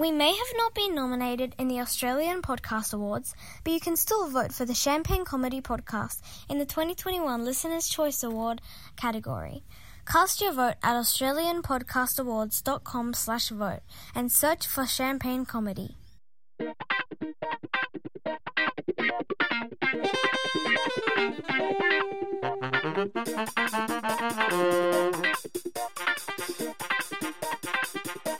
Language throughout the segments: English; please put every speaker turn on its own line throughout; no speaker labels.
We may have not been nominated in the Australian Podcast Awards, but you can still vote for the Champagne Comedy Podcast in the 2021 Listener's Choice Award category. Cast your vote at australianpodcastawards.com slash vote and search for Champagne Comedy.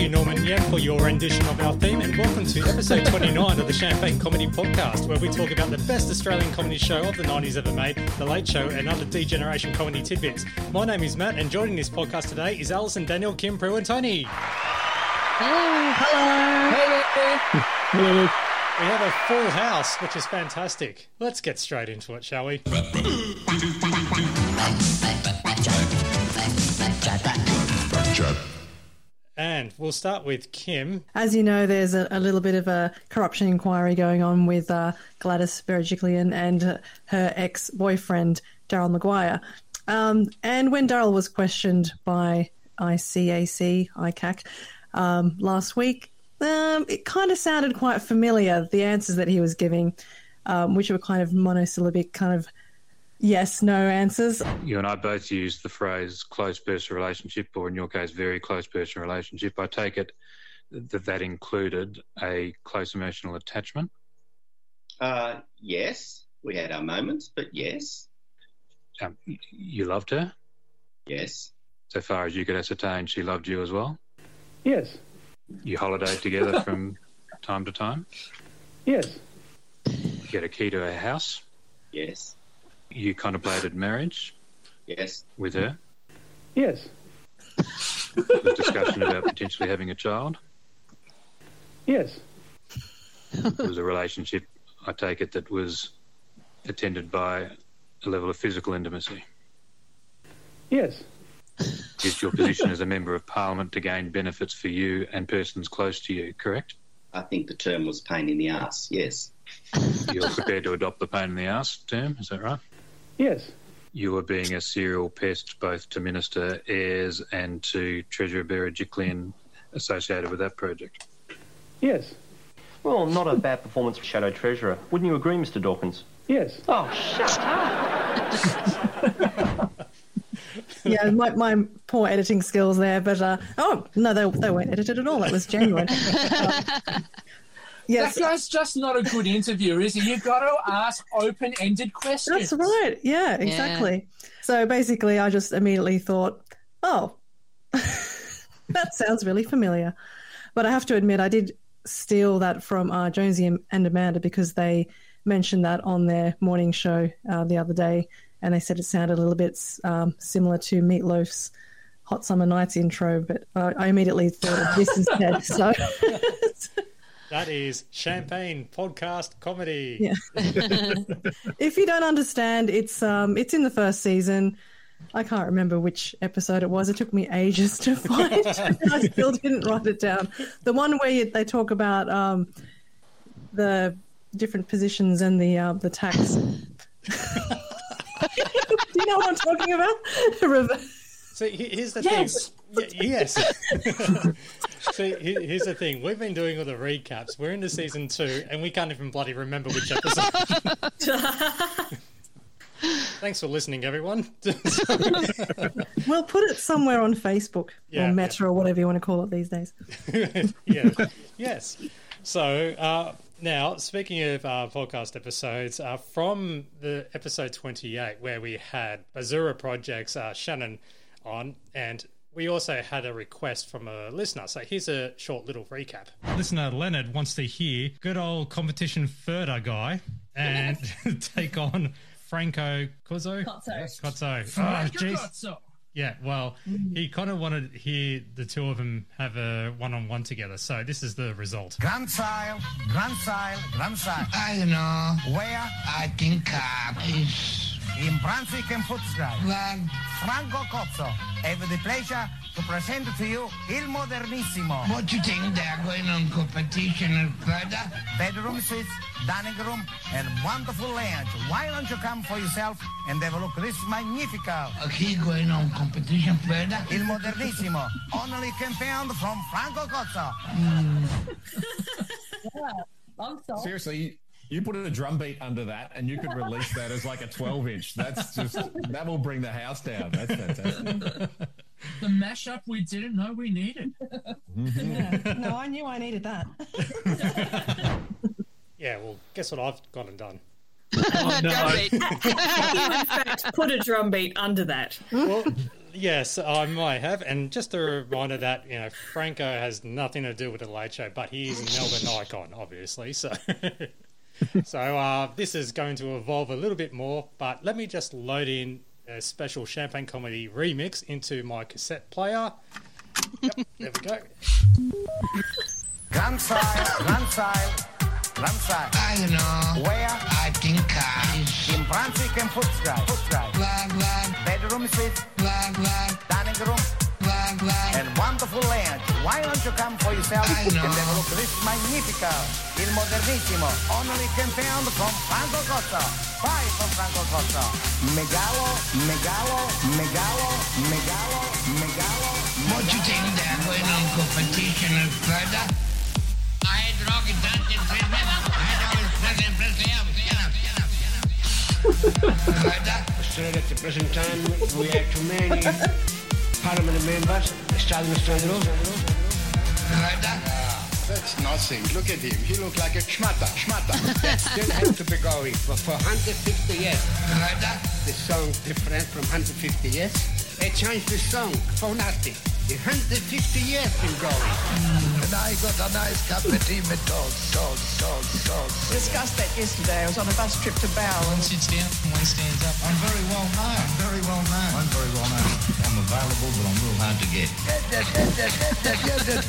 you, Norman Yap, for your rendition of our theme, and welcome to episode 29 of the Champagne Comedy Podcast, where we talk about the best Australian comedy show of the 90s ever made, The Late Show, and other D-Generation comedy tidbits. My name is Matt, and joining this podcast today is Alison, Daniel, Kim, Prue, and Tony.
Hello.
We have a full house, which is fantastic. Let's get straight into it, shall we? And we'll start with Kim.
As you know, there's a, a little bit of a corruption inquiry going on with uh, Gladys Berejiklian and uh, her ex boyfriend, Daryl Maguire. Um, and when Daryl was questioned by ICAC, ICAC, um, last week, um, it kind of sounded quite familiar, the answers that he was giving, um, which were kind of monosyllabic, kind of yes, no answers.
You and I both used the phrase close personal relationship, or in your case, very close personal relationship. I take it that that included a close emotional attachment.
Uh, yes, we had our moments, but yes,
Um, you loved her.
yes,
So far as you could ascertain, she loved you as well.
Yes.
You holidayed together from time to time.
Yes.
You had a key to her house.
yes,
You contemplated marriage
yes,
with her.
Yes.
There discussion about potentially having a child.
Yes.
It was a relationship, I take it, that was attended by a level of physical intimacy.
Yes.
Used your position as a member of parliament to gain benefits for you and persons close to you, correct?
I think the term was pain in the ass. Yes,
You're prepared to adopt the pain in the ass term, is that right?
Yes.
You were being a serial pest both to Minister Ayres and to Treasurer Berejiklian associated with that project.
Yes.
Well, not a bad performance for Shadow Treasurer. Wouldn't you agree, Mr. Dawkins?
Yes.
Oh, shut up!
yeah, my, my poor editing skills there, but uh, oh no, they, they weren't edited at all. That was genuine. Yes,
That guy's just not a good interviewer, is he? You've got to ask open-ended questions.
that's right. Yeah, exactly. So basically, I just immediately thought, oh, that sounds really familiar. But I have to admit, I did steal that from uh, Jonesy and- and Amanda because they mentioned that on their morning show uh, the other day, and they said it sounded a little bit um, similar to Meatloaf's "Hot Summer Nights" intro. But uh, I immediately thought of this instead. So
That is Champagne Podcast Comedy.
Yeah. if you don't understand, it's um, it's in the first season. I can't remember which episode it was. It took me ages to find. I still didn't write it down. The one where you, they talk about um, the different positions and the uh, the tax. Do you know what I'm talking about?
He- here's the
Yes.
thing. Y- yes. See, here's the thing. We've been doing all the recaps. We're into season two, and we can't even bloody remember which episode. Thanks for listening, everyone.
We'll put it somewhere on Facebook
Yeah,
or Meta or whatever you want to call it these days.
yeah. Yes. So uh, now, speaking of uh, podcast episodes, uh, from the episode 28, where we had Azura Projects uh, Shannon on, and we also had a request from a listener. So here's a short little recap. Listener Leonard wants to hear good old competition further guy and take on Franco Cozzo. Cozzo. Cozzo. Oh, jeez. Yeah, well, he kind of wanted to hear the two of them have a one-on-one together. So this is the result.
Grandchild, grandchild, grandchild. I don't know. Where I think uh, is in Brunswick and Footscray. Franco Cozzo, have the pleasure to present to you Il Modernissimo.
What you think they're going on competition further?
Bedroom suites, dining room, and wonderful lounge. Why don't you come for yourself and have a look? This is magnifico.
Okay, going on competition further?
Il Modernissimo, only can found from Franco Cozzo.
Seriously, you, you put a drum beat under that, and you could release that as like a 12 inch. That's just that will bring the house down. That's fantastic.
The mashup we didn't know we needed.
Yeah. No, I knew I needed that.
Yeah, well, guess what I've gone and done?
Oh, no.
Drum
you, in fact, put a drum beat under that.
Well, yes, I might have. And just a reminder that, you know, Franco has nothing to do with the Late Show, but he is a Melbourne icon, obviously. So, so uh, this is going to evolve a little bit more. But let me just load in a special Champagne Comedy remix into my cassette player. Yep, there we go.
Grandchild, grandchild, grandchild.
I don't know.
Where?
I think I.
In Brunswick and Footscray. Footscray.
Blah, blah,
Bedroom suite,
blah, blah,
dining room,
blah, blah.
And wonderful lounge. Why don't you come for yourself
I
and
know.
have a look? This is magnifico. Il Modernissimo, only can found from Franco Cozzo. Five from Franco Cozzo. Megalo, megalo, megalo, megalo, megalo.
What you think they're going on competition further? I drug it down in treatment. I know it's present, present,
Australia at the present time, we have too many parliament members, Australian Australia.
That's nothing. Look at him. He looked like a schmatter. Schmatter. That still has to be going for, for 150 years. The song different from 150 years. They changed the song for nothing. The 150 years been going.
And I got a nice cup of tea with toast, toast, toast, toast.
discussed that yesterday. I was on a bus trip to Bow.
One sits down, one stands up. I'm very well known. I'm very well known. I'm very well known. I'm available, but I'm real hard to get.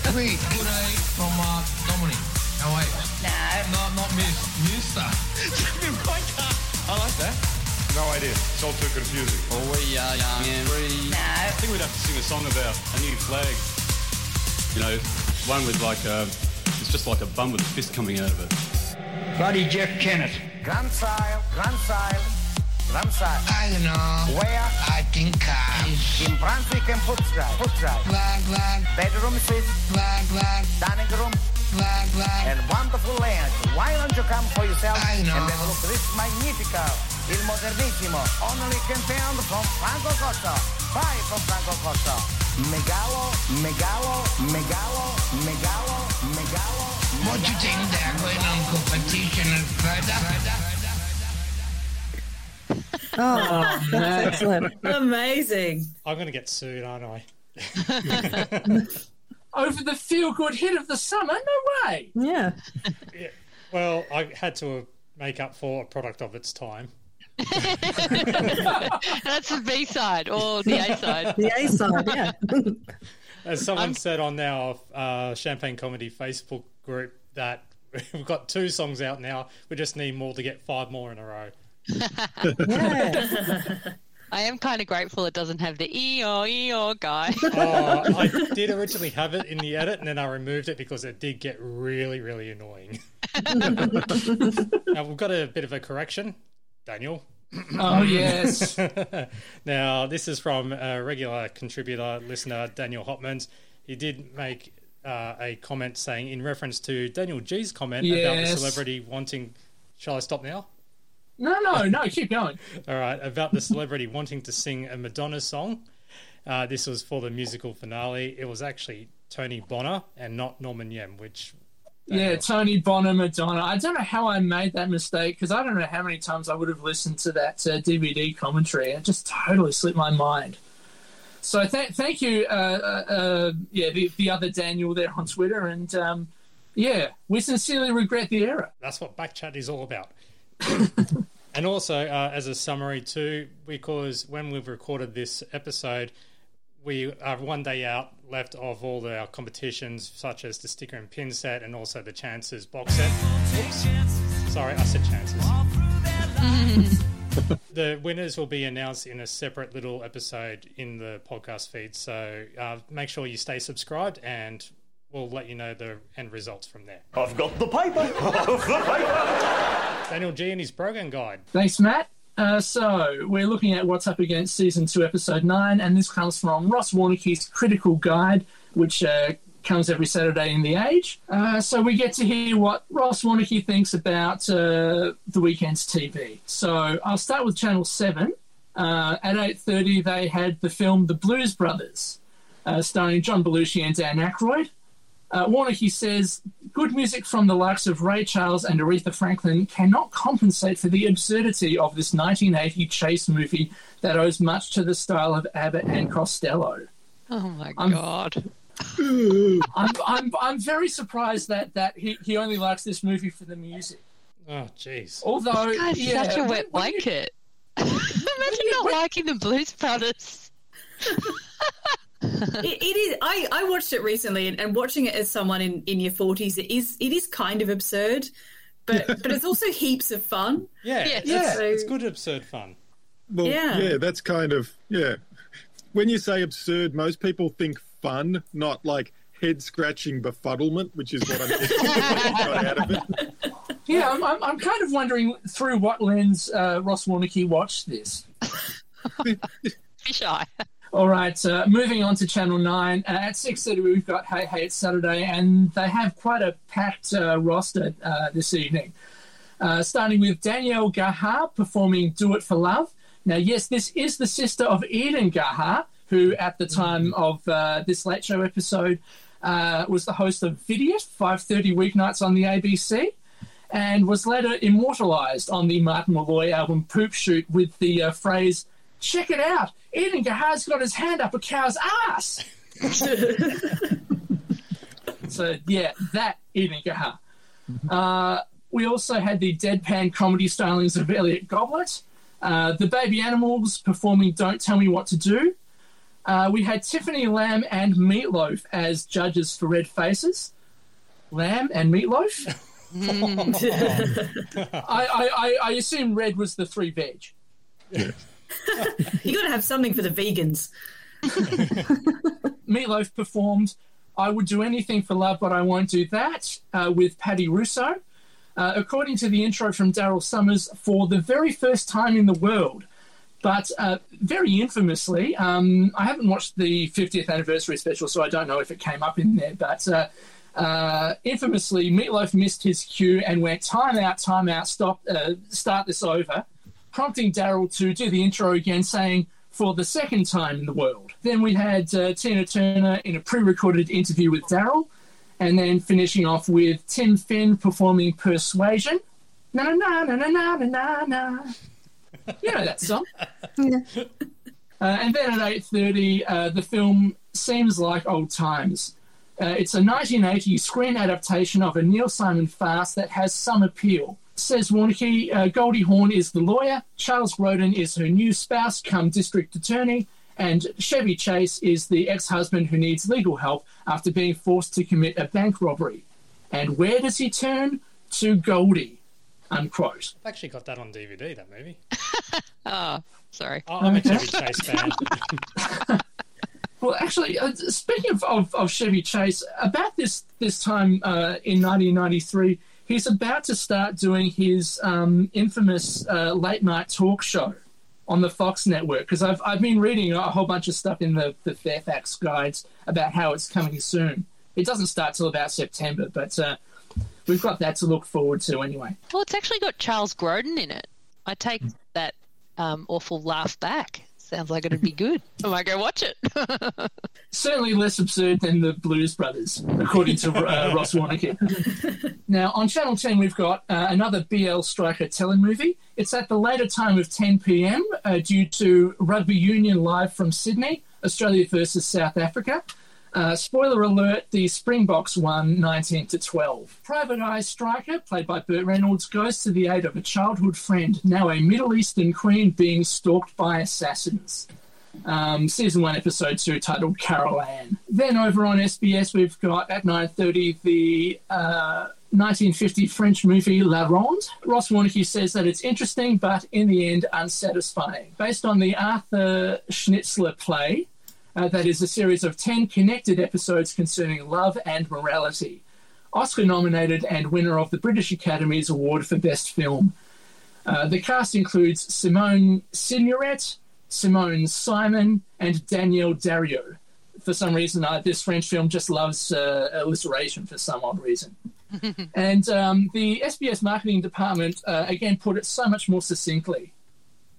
Tweet.
Good day from uh, Dominic. No, wait.
No.
No, not Miss. Mister.
I like that. No idea. It's all too confusing.
Well, we are young and free.
No.
I think we'd have to sing a song about a new flag. You know, one with like a, it's just like a bum with a fist coming out of it.
Bloody Jeff Kennett.
Grandchild, grandchild, grandchild.
I don't know.
Where?
I think I.
In Brunswick and Footscray. Footscray.
Blah, blah,
Bedroom suite,
blah, blah,
dining room,
blah, blah.
and wonderful lounge. Why don't you come for yourself
I
and
know.
have a look? This is magnifico. Il Modernissimo, only can found from Franco Cozzo. Five from Franco Cozzo. Megalo, megalo, megalo, megalo, megalo.
What you think they're going on competition further?
Oh,
man.
that's excellent.
Amazing.
I'm going to get sued, aren't I?
Over the feel good hit of the summer? No way.
Yeah.
Yeah. Well, I had to make up for a product of its time.
That's the B side or the A side.
The A side, yeah.
As someone said on our uh, Champagne Comedy Facebook group, that we've got two songs out now. We just need more to get five more in a row.
I am kind of grateful it doesn't have the Eeyore, Eeyore guy.
Oh, I did originally have it in the edit, and then I removed it because it did get really, really annoying. now we've got a bit of a correction, Daniel.
Oh, yes.
now this is from a regular contributor, listener Daniel Hopmans. He did make uh, a comment saying, in reference to Daniel G's comment about the celebrity wanting. Shall I stop now?
No, no, no. Keep going.
All right, about the celebrity wanting to sing a Madonna song. Uh, this was for the musical finale. It was actually Tony Bonner and not Norman Yemm, which
Yeah, Tony Bonner, Madonna. I don't know how I made that mistake because I don't know how many times I would have listened to that uh, DVD commentary. It just totally slipped my mind. So th- thank you, uh, uh, uh, yeah, the, the other Daniel there on Twitter, and um, yeah, we sincerely regret the error.
that's what Backchat is all about. and also, uh, as a summary too, because when we've recorded this episode, we are one day out left of all the, our competitions, such as the sticker and pin set, and also the Chances box set. Oops, sorry, I said Chances. the winners will be announced in a separate little episode in the podcast feed. So uh, make sure you stay subscribed, and we'll let you know the end results from there.
I've got the paper. I've got the paper.
Daniel G and his program guide.
Thanks, Matt. Uh, so we're looking at what's up against season two, episode nine, and this comes from Ross Warneke's Critical Guide, which uh, comes every Saturday in the Age. Uh, so we get to hear what Ross Warneke thinks about uh, the weekend's TV. So I'll start with Channel Seven. Uh, at eight thirty, they had the film The Blues Brothers, uh, starring John Belushi and Dan Aykroyd. Uh, Warneke says good music from the likes of Ray Charles and Aretha Franklin cannot compensate for the absurdity of this 1980 chase movie that owes much to the style of Abbott and Costello.
Oh my
I'm-
god.
I'm, I'm, I'm very surprised that, that he, he only likes this movie for the music.
Oh, jeez.
Although,
This guy's
yeah,
such a wet
when you-
blanket. Imagine not liking the Blues Brothers.
it, it is. I, I watched it recently, and, and watching it as someone in, in your forties, it is it is kind of absurd, but but it's also heaps of fun.
Yeah,
Yes.
it's,
Yeah.
it's good, absurd fun.
Well,
Yeah.
yeah. that's kind of yeah. When you say absurd, most people think fun, not like head scratching befuddlement, which is what I'm got out of it.
Yeah, I'm, I'm, I'm kind of wondering through what lens uh, Ross Warneke watched this.
Fish eye.
All right, uh, moving on to Channel 9. Uh, at 6.30, we've got Hey Hey It's Saturday, and they have quite a packed uh, roster uh, this evening. Uh, starting with Danielle Gaha performing Do It For Love. Now, yes, this is the sister of Eden Gaha, who at the time of uh, this Late Show episode uh, was the host of Vidiot, 5.30 weeknights on the ABC, and was later immortalised on the Martin Molloy album Poop Shoot with the uh, phrase, Check it out, Eden Gaha's got his hand up a cow's ass. so, yeah, that Eden Gaha. Uh, we also had the deadpan comedy stylings of Elliot Goblet, uh, the Baby Animals performing Don't Tell Me What to Do. Uh, we had Tiffany Lamb and Meatloaf as judges for Red Faces. Lamb and Meatloaf? I, I, I, I assume red was the three veg.
You got to have something for the vegans.
Meatloaf performed I Would Do Anything for Love, But I Won't Do That uh, with Patti Russo. Uh, according to the intro from Daryl Somers, for the very first time in the world, but uh, very infamously, um, I haven't watched the 50th anniversary special, so I don't know if it came up in there, but uh, uh, infamously, Meatloaf missed his cue and went time out, time out, stop, uh, start this over, prompting Daryl to do the intro again, saying, for the second time in the world. Then we had uh, Tina Turner in a pre recorded interview with Daryl, and then finishing off with Tim Finn performing Persuasion. Na na na na na na na na. You know that song. Uh, and then at 8.30, uh, the film Seems Like Old Times. Uh, it's a 1980 screen adaptation of a Neil Simon farce that has some appeal. Says Warneke, uh, Goldie Hawn is the lawyer, Charles Grodin is her new spouse come district attorney, and Chevy Chase is the ex-husband who needs legal help after being forced to commit a bank robbery. And where does he turn? To Goldie. Unquote.
I've actually got that on DVD, that movie.
Oh, sorry.
Oh, I'm a Chevy Chase fan.
Well, actually, uh, speaking of, of, of Chevy Chase, about this this time uh, in 1993, he's about to start doing his um, infamous uh, late night talk show on the Fox network. Because I've I've been reading a whole bunch of stuff in the, the Fairfax guides about how it's coming soon. It doesn't start till about September, but uh, we've got that to look forward to anyway.
Well, it's actually got Charles Grodin in it. I take that um, awful laugh back. Sounds like it'd be good. I might go watch it.
certainly less absurd than the Blues Brothers, according to uh, Ross Warneke. now, on Channel 10, we've got uh, another BL Stryker telemovie. It's at the later time of 10 p.m. Uh, due to Rugby Union live from Sydney, Australia versus South Africa. Uh, spoiler alert: the Springboks won 19 to 12. Private Eye Stryker, played by Burt Reynolds, goes to the aid of a childhood friend, now a Middle Eastern queen being stalked by assassins. Um, season one, episode two, titled Carol Ann. Then over on SBS, we've got at 9.30 the uh, 1950 French movie La Ronde. Ross Warneke says that it's interesting, but in the end, unsatisfying. Based on the Arthur Schnitzler play, uh, that is a series of 10 connected episodes concerning love and morality. Oscar nominated and winner of the British Academy's Award for Best Film. Uh, the cast includes Simone Signoret, Simone Simon, and Danielle Darrieux. For some reason, uh, this French film just loves uh, alliteration for some odd reason. and um, the SBS marketing department uh, again put it so much more succinctly: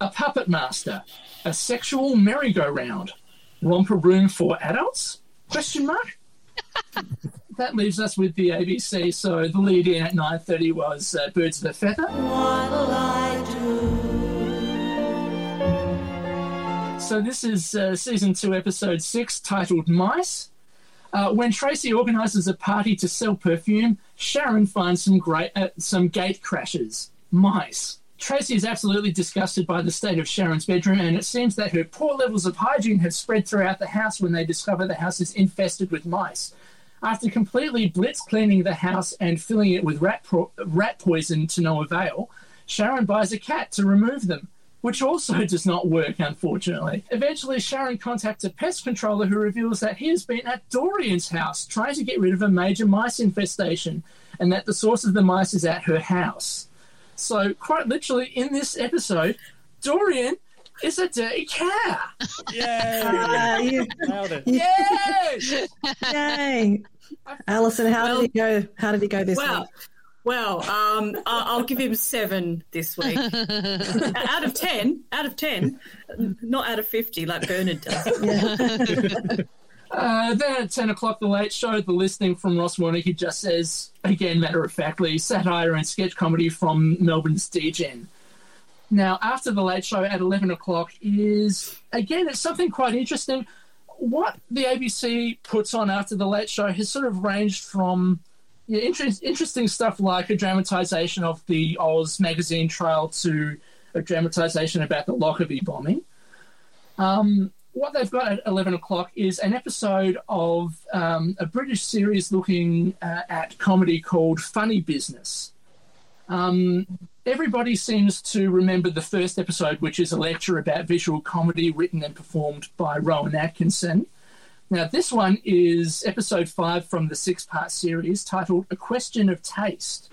a puppet master, a sexual merry-go-round, romper room for adults? Question mark. that leaves us with the ABC. So the lead in at nine thirty was uh, Birds of a Feather. So this is uh, season two, episode six, titled "Mice." Uh, when Tracy organises a party to sell perfume, Sharon finds some great uh, some gate crashes. Mice. Tracy is absolutely disgusted by the state of Sharon's bedroom, and it seems that her poor levels of hygiene have spread throughout the house when they discover the house is infested with mice. After completely blitz cleaning the house and filling it with rat, pro- rat poison to no avail, Sharon buys a cat to remove them, which also does not work, unfortunately. Eventually, Sharon contacts a pest controller who reveals that he has been at Dorien's house trying to get rid of a major mice infestation, and that the source of the mice is at her house. So, quite literally, in this episode, Dorien is a dirty cat.
Ah, you-
Nailed it.
Yay!
Yay! Alison, how did he go? How did he go this
Well,
week?
well, um, I- I'll give him seven this week. out of ten, out of ten, not out of fifty like Bernard does.
Uh, then at 10 o'clock, the late show, the listing from Ross Warnick just says, again, matter of factly, satire and sketch comedy from Melbourne's DGen. Now, after the late show at 11 o'clock is, again, it's something quite interesting. What the ABC puts on after the late show has sort of ranged from yeah, interest, interesting stuff like a dramatisation of the Oz magazine trial to a dramatisation about the Lockerbie bombing. Um, what they've got at 11 o'clock is an episode of um, a British series looking uh, at comedy called Funny Business. Um, everybody seems to remember the first episode, which is a lecture about visual comedy written and performed by Rowan Atkinson. Now, this one is episode five from the six part series titled A Question of Taste.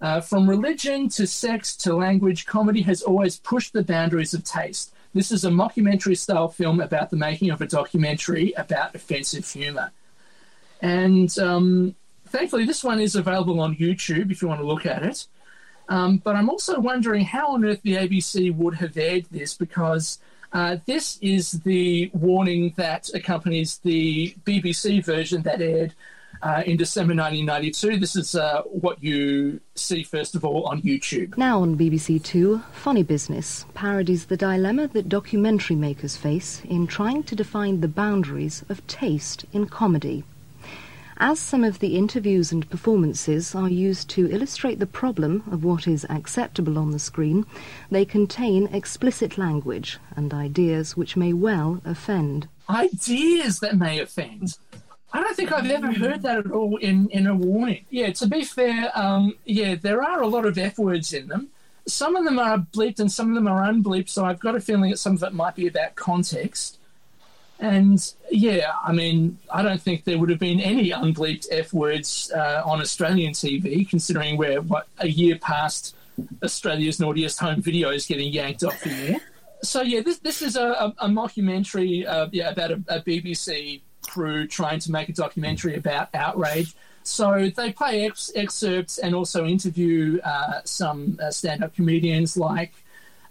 Uh, from religion to sex to language, comedy has always pushed the boundaries of taste. This is a mockumentary style film about the making of a documentary about offensive humour. And um, thankfully, this one is available on YouTube if you want to look at it. Um, but I'm also wondering how on earth the ABC would have aired this because uh, this is the warning that accompanies the BBC version that aired uh, in December 1992. This is uh, what you see, first of all, on YouTube.
Now on BBC Two, Funny Business parodies the dilemma that documentary makers face in trying to define the boundaries of taste in comedy. As some of the interviews and performances are used to illustrate the problem of what is acceptable on the screen, they contain explicit language and ideas which may well offend.
Ideas that may offend. I don't think I've ever heard that at all in, in a warning. Yeah, to be fair, um, yeah, there are a lot of F words in them. Some of them are bleeped and some of them are unbleeped, so I've got a feeling that some of it might be about context. And yeah, I mean, I don't think there would have been any unbleeped F words uh, on Australian TV, considering we're, what, a year past Australia's naughtiest home videos getting yanked off the air. So yeah, this, this is a, a, a mockumentary uh, yeah, about a, a BBC crew trying to make a documentary about outrage. So they play ex- excerpts and also interview uh, some uh, stand-up comedians like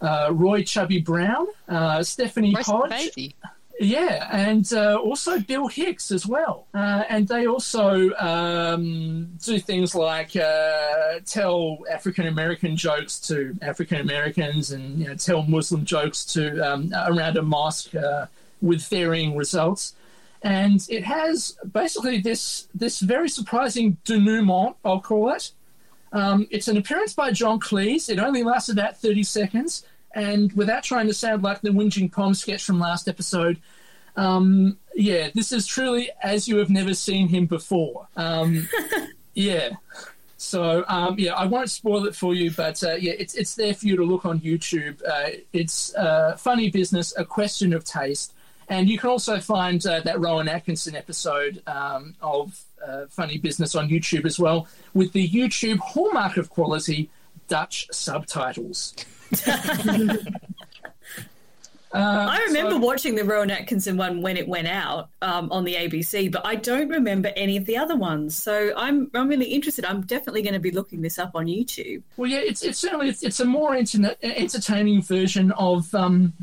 uh, Roy Chubby Brown, uh, Stephanie Hodge.
Basie.
Yeah, and uh, also Bill Hicks as well. Uh, and they also um, do things like uh, tell African American jokes to African Americans and you know, tell Muslim jokes to um, around a mosque uh, with varying results. And it has basically this this very surprising denouement, I'll call it. Um, it's an appearance by John Cleese. It only lasts about 30 seconds. And without trying to sound like the whinging pom sketch from last episode, um, yeah, this is truly as you have never seen him before. Um, yeah. So um, yeah, I won't spoil it for you, but uh, yeah, it's it's there for you to look on YouTube. Uh, it's uh, funny business, a question of taste, and you can also find uh, that Rowan Atkinson episode um, of uh, Funny Business on YouTube as well, with the YouTube hallmark of quality, Dutch subtitles. Uh,
I remember
so-
watching the Rowan Atkinson one when it went out um, on the ABC, but I don't remember any of the other ones. So I'm I'm really interested. I'm definitely going to be looking this up on YouTube.
Well, yeah, it's it's certainly it's, it's a more internet, entertaining version of. Um,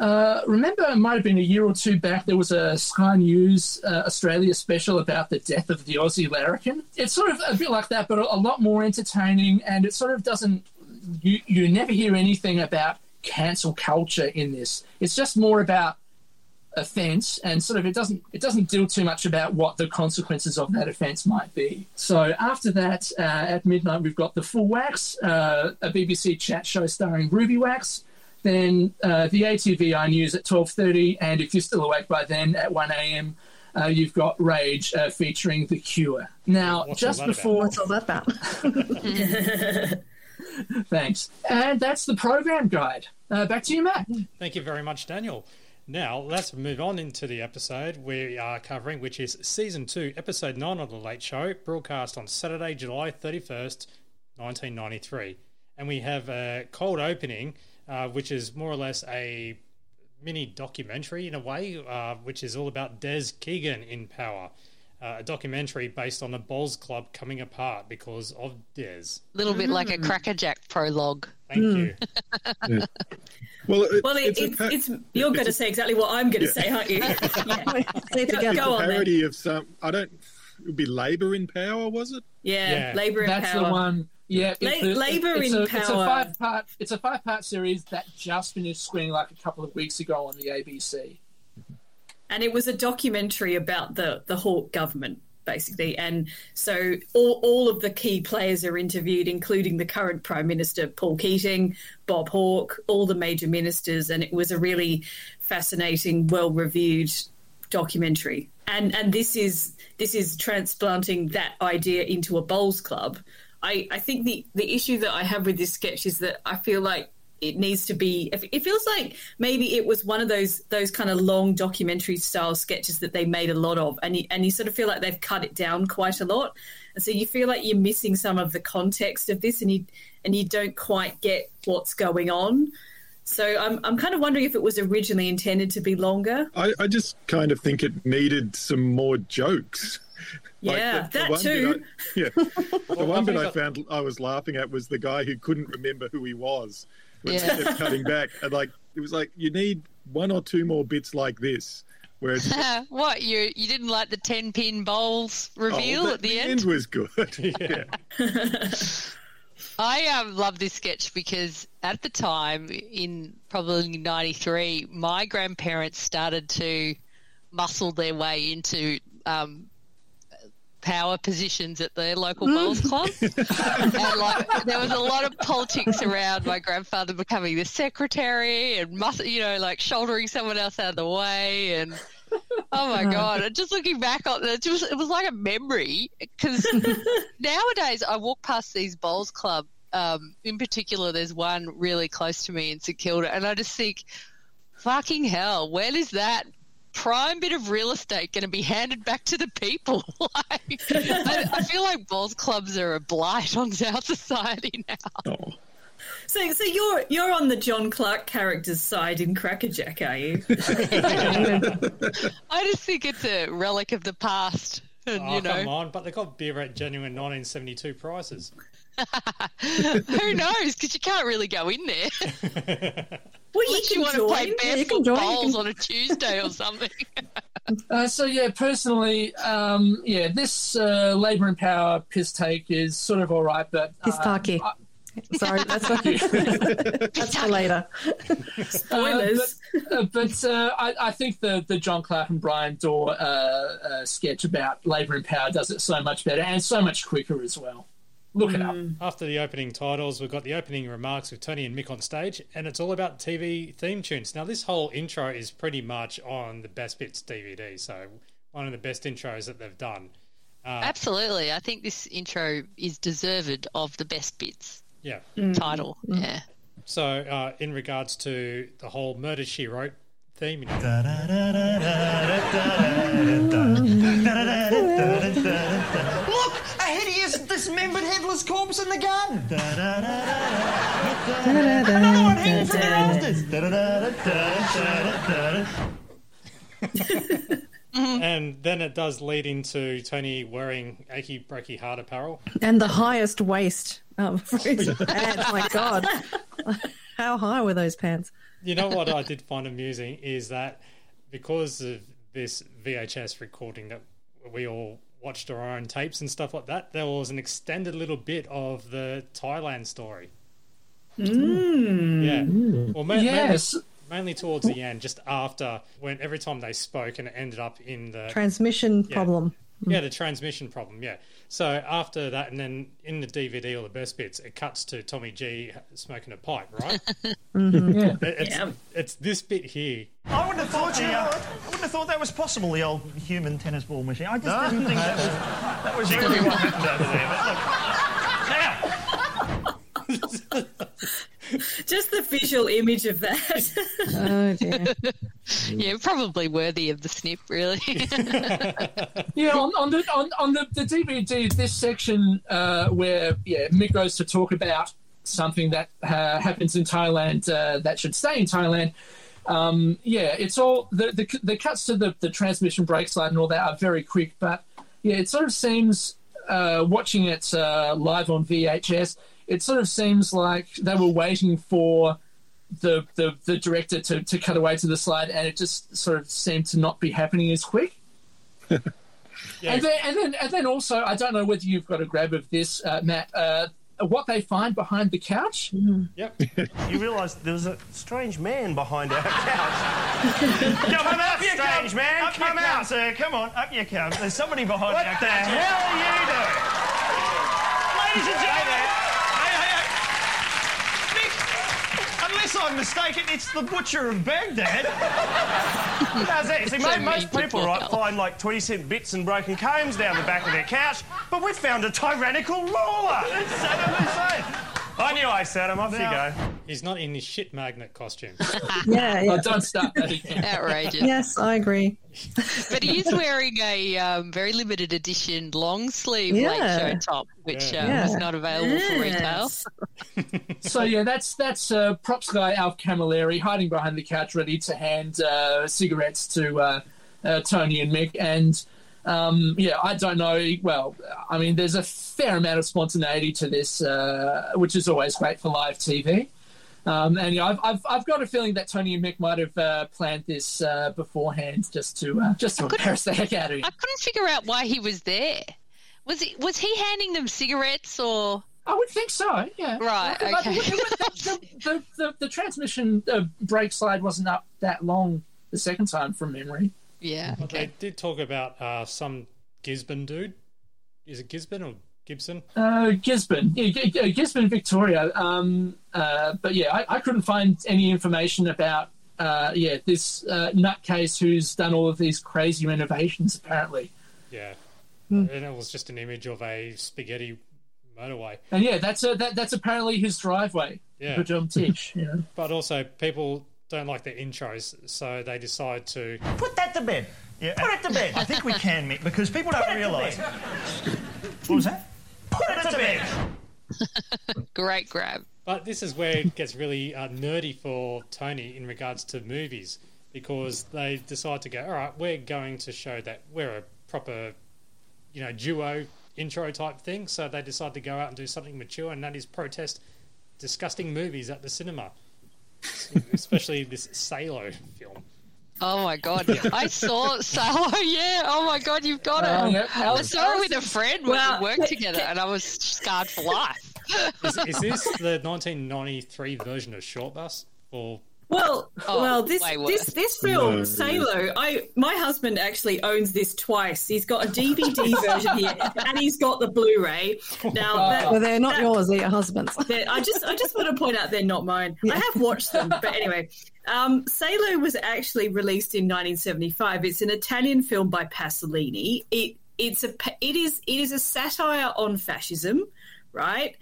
uh, remember, it might have been a year or two back. There was a Sky News uh, Australia special about the death of the Aussie larrikin. It's sort of a bit like that, but a, lot more entertaining. And it sort of doesn't. You you never hear anything about cancel culture in this. It's just more about offence and sort of it doesn't it doesn't deal too much about what the consequences of that offence might be. So after that, uh, at midnight we've got the full wax, uh, a BBC chat show starring Ruby Wax. Then uh, the ATVI news at twelve thirty, and if you're still awake by then, at one a.m. Uh, you've got Rage uh, featuring The Cure. Now,
What's
just
all that
before
What's all that about?
Thanks. And that's the program guide. Uh, back to you, Matt.
Thank you very much, Daniel. Now, let's move on into the episode we are covering, which is season two, episode nine of The Late Show, broadcast on Saturday, July 31st, 1993. And we have a cold opening, uh, which is more or less a mini documentary in a way, uh, which is all about Des Keegan in power. Uh, a documentary based on the Bowls Club coming apart because of Des.
A little bit like a crackerjack prologue.
Thank you.
Well, it,
Well, it,
it's,
it's,
a
it's, you're going to say exactly what I'm going to
Yeah.
say, aren't you? yeah.
it's
Go, go
a
on then.
parody of some. I don't. It would be Labour in Power, was it?
Yeah, Labour in
That's
Power.
the one. Yeah,
La-
it's a-
Labour
it's
in
a, It's a five part. It's a five part series that just finished screening like a couple of weeks ago on the ABC.
and it was a documentary about the the Hawke government basically and so all, all of the key players are interviewed including the current prime minister paul keating bob hawke all the major ministers and it was a really fascinating well reviewed documentary and and this is this is transplanting that idea into a bowls club i i think the the issue that i have with this sketch is that i feel like it needs to be it feels like maybe it was one of those those kind of long documentary style sketches that they made a lot of and you, and you sort of feel like they've cut it down quite a lot. And so you feel like you're missing some of the context of this and you and you don't quite get what's going on. So i'm i'm kind of wondering if it was originally intended to be longer.
I, I just kind of think it needed some more jokes.
Yeah, that
one
too.
I, yeah, the one bit I
I-
found I was laughing at was the guy who couldn't remember who he was. When
Yeah.
they kept cutting back, and like it was like you need one or two more bits like this, where it's
what you you didn't like the ten pin bowls reveal
oh,
at the, end?
was good. yeah.
I um, love this sketch because at the time, in probably '93, my grandparents started to muscle their way into um, power positions at their local bowls club, and like there was a lot of politics around my grandfather becoming the secretary and mus- you know like shouldering someone else out of the way and. Oh my god! And just looking back on it, was it was like a memory because nowadays I walk past these bowls club. Um, in particular, there's one really close to me in St Kilda, and I just think, fucking hell, when is that prime bit of real estate going to be handed back to the people? like, I, I feel like bowls clubs are a blight on our society now. Oh.
so so you're you're on the john clarke character's side in crackerjack are you
I just think it's a relic of the past, and
Oh,
you know.
come on. But they got beer at genuine 1972 prices.
Who knows? Because you can't really go in there.
well,
Unless you,
can
want to play
join. Yeah, you
barefoot
can join. You
bowls on a Tuesday or something.
Uh, so yeah, personally, um, yeah, this uh, Labour and Power piss take is sort of all right, but uh,
Pistaki.
I-
Sorry, that's that's for later.
Spoilers.
Uh, but uh, but uh, I, I think the, the John Clarke and Bryan Dawe uh, uh, sketch about Labour and Power does it so much better and so much quicker as well. Look it up.
After the opening titles, we've got the opening remarks with Tony and Mick on stage, and it's all about TV theme tunes. Now, this whole intro is pretty much on the Best Bits DVD, so one of the best intros that they've done. Uh,
Absolutely. I think this intro is deserved of the best bits
yeah.
title. Yeah.
So, uh, in regards to the whole Murder She Wrote theme, you know,
Look! A hideous, dismembered headless corpse in the garden!
Another
one hidden from the rafters!
and then it does lead into Tony wearing achy breaky heart apparel.
And the highest waist um, for his pants. My God. How high were those pants?
You know what I did find amusing is that because of this VHS recording that we all watched our own tapes and stuff like that, there was an extended little bit of the Thailand story.
Mm.
Yeah. Well, ma-
Yes.
mainly, mainly towards the end, just after when every time they spoke and it ended up in the
Transmission
Yeah.
problem.
Yeah, the transmission problem. Yeah. So after that, and then in the DVD or the best bits, it cuts to Tommy G smoking a pipe, right?
Mhm.
Yeah.
It- It's, it's this bit here.
I wouldn't have thought the, uh, I wouldn't have thought that was possible. The old human tennis ball machine. I just
No.
didn't think that was that was really what happened over there. But look, now
Just the visual image of that.
Oh, dear.
yeah, probably worthy of the snip, really.
Yeah, on, on the on, on the, the DVD, this section uh, where yeah Mick goes to talk about something that uh, happens in Thailand uh, that should stay in Thailand. Um, yeah, it's all the, the the cuts to the, the transmission brake slide and all that are very quick, but yeah, it sort of seems uh, watching it uh, live on VHS, it sort of seems like they were waiting for the the, the director to, to cut away to the slide, and it just sort of seemed to not be happening as quick. And then, and then, and then also, I don't know whether you've got a grab of this, uh, Matt. Uh, what they find behind the couch? Mm-hmm.
Yep.
you realise there was a strange man behind our couch. come on, up you strange
come.
man.
Up you
come
come.
out, sir. Come on, up you come. There's somebody behind
What
our
the hell
are you doing? Ladies and gentlemen, hey, hey, hey. Mick, unless I'm mistaken, it's the butcher of Baghdad. How's that? See,
So
most people, right, find like 20 cent bits and broken combs down the back of their couch, but we've found a tyrannical ruler. It's Saddam Hussein. I knew I said him. Off you go.
He's not in his shit magnet costume.
Yeah, yeah.
Oh, don't start that again.
Outrageous.
Yes, I agree.
But he is wearing a um, very limited edition long sleeve
Yeah.
late show top, which
Yeah.
um,
Yeah.
is not available for retail.
so yeah, that's that's uh, props guy Alf Camilleri hiding behind the couch, ready to hand uh, cigarettes to uh, uh, Tony and Mick. And um, yeah, I don't know. Well, I mean, there's a fair amount of spontaneity to this, uh, which is always great for live TV. Um, and yeah, I've, I've I've got a feeling that Tony and Mick might have uh, planned this uh, beforehand, just to uh, just to embarrass the heck out of him.
I couldn't figure out why he was there. Was he was he handing them cigarettes or?
I would think so. Yeah.
Right.
But
Okay.
the, the, the, the transmission uh, brake slide wasn't up that long the second time from memory.
Yeah.
But they did talk about uh, some Gisborne dude. Is it Gisborne or Gibson?
Uh, Gisborne, yeah, G- G- Gisborne, Victoria. Um, uh, but yeah, I, I couldn't find any information about uh, yeah this uh, nutcase who's done all of these crazy renovations. Apparently,
Yeah.
Hmm.
And it was just an image of a spaghetti motorway.
and yeah, that's a, that, that's apparently his driveway.
Yeah.
But um, Tish, you know.
But also, people don't like the intros, so they decide to.
Put that to bed. Yeah, put it to bed. I think we can, Mick, because people don't realise. What was that? Put it to bed.
Great grab.
But this is where it gets really uh, nerdy for Tony in regards to movies because they decide to go, all right, we're going to show that we're a proper, you know, duo intro type thing. So they decide to go out and do something mature, and that is protest disgusting movies at the cinema, especially this Salo film.
Oh my god! I saw Salo. Yeah. Oh my god, you've got it.
Um, yeah.
I saw it with a friend when
Well,
we worked together, and I was scarred for life.
Is, is this the 1993 version of Short Bus? Or
Well,
Oh,
well, this this this film,
No.
Salo. I my husband actually owns this twice. He's got a DVD version here, and he's got the Blu-ray. Now, that,
well, they're not
that-
yours; they're your husband's.
they're- I just I just want to point out they're not mine. I have watched them, but anyway, um, Salo was actually released in 1975. It's an Italian film by Pasolini. It it's a it is it is a satire on fascism, right?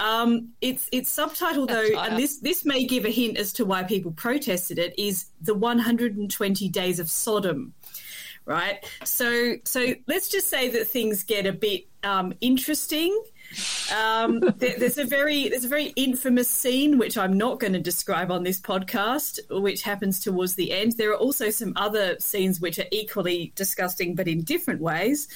Um, it's it's subtitled though, and this this may give a hint as to why people protested it. Is the 120 Days of Sodom, right? So so let's just say that things get a bit um, interesting. Um, there, there's a very there's a very infamous scene which I'm not going to describe on this podcast, which happens towards the end. There are also some other scenes which are equally disgusting, but in different ways.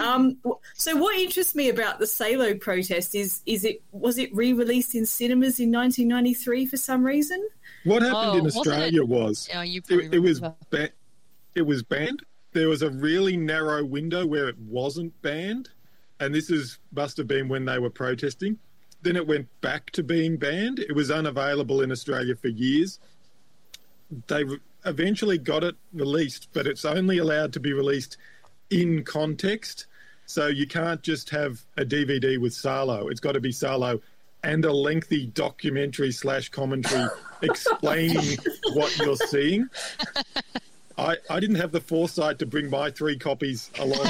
um, so, what interests me about the Salo protest is is it was it re-released in cinemas in 1993 for some reason?
What happened
Oh,
in
wasn't
Australia
it-
was
Yeah, you
it, it was ba- it was banned. There was a really narrow window where it wasn't banned, and this is must have been when they were protesting. Then it went back to being banned. It was unavailable in Australia for years. They eventually got it released, but it's only allowed to be released in context. So you can't just have a DVD with Salo. It's got to be Salo and a lengthy documentary slash commentary explaining what you're seeing. I, I didn't have the foresight to bring my three copies along.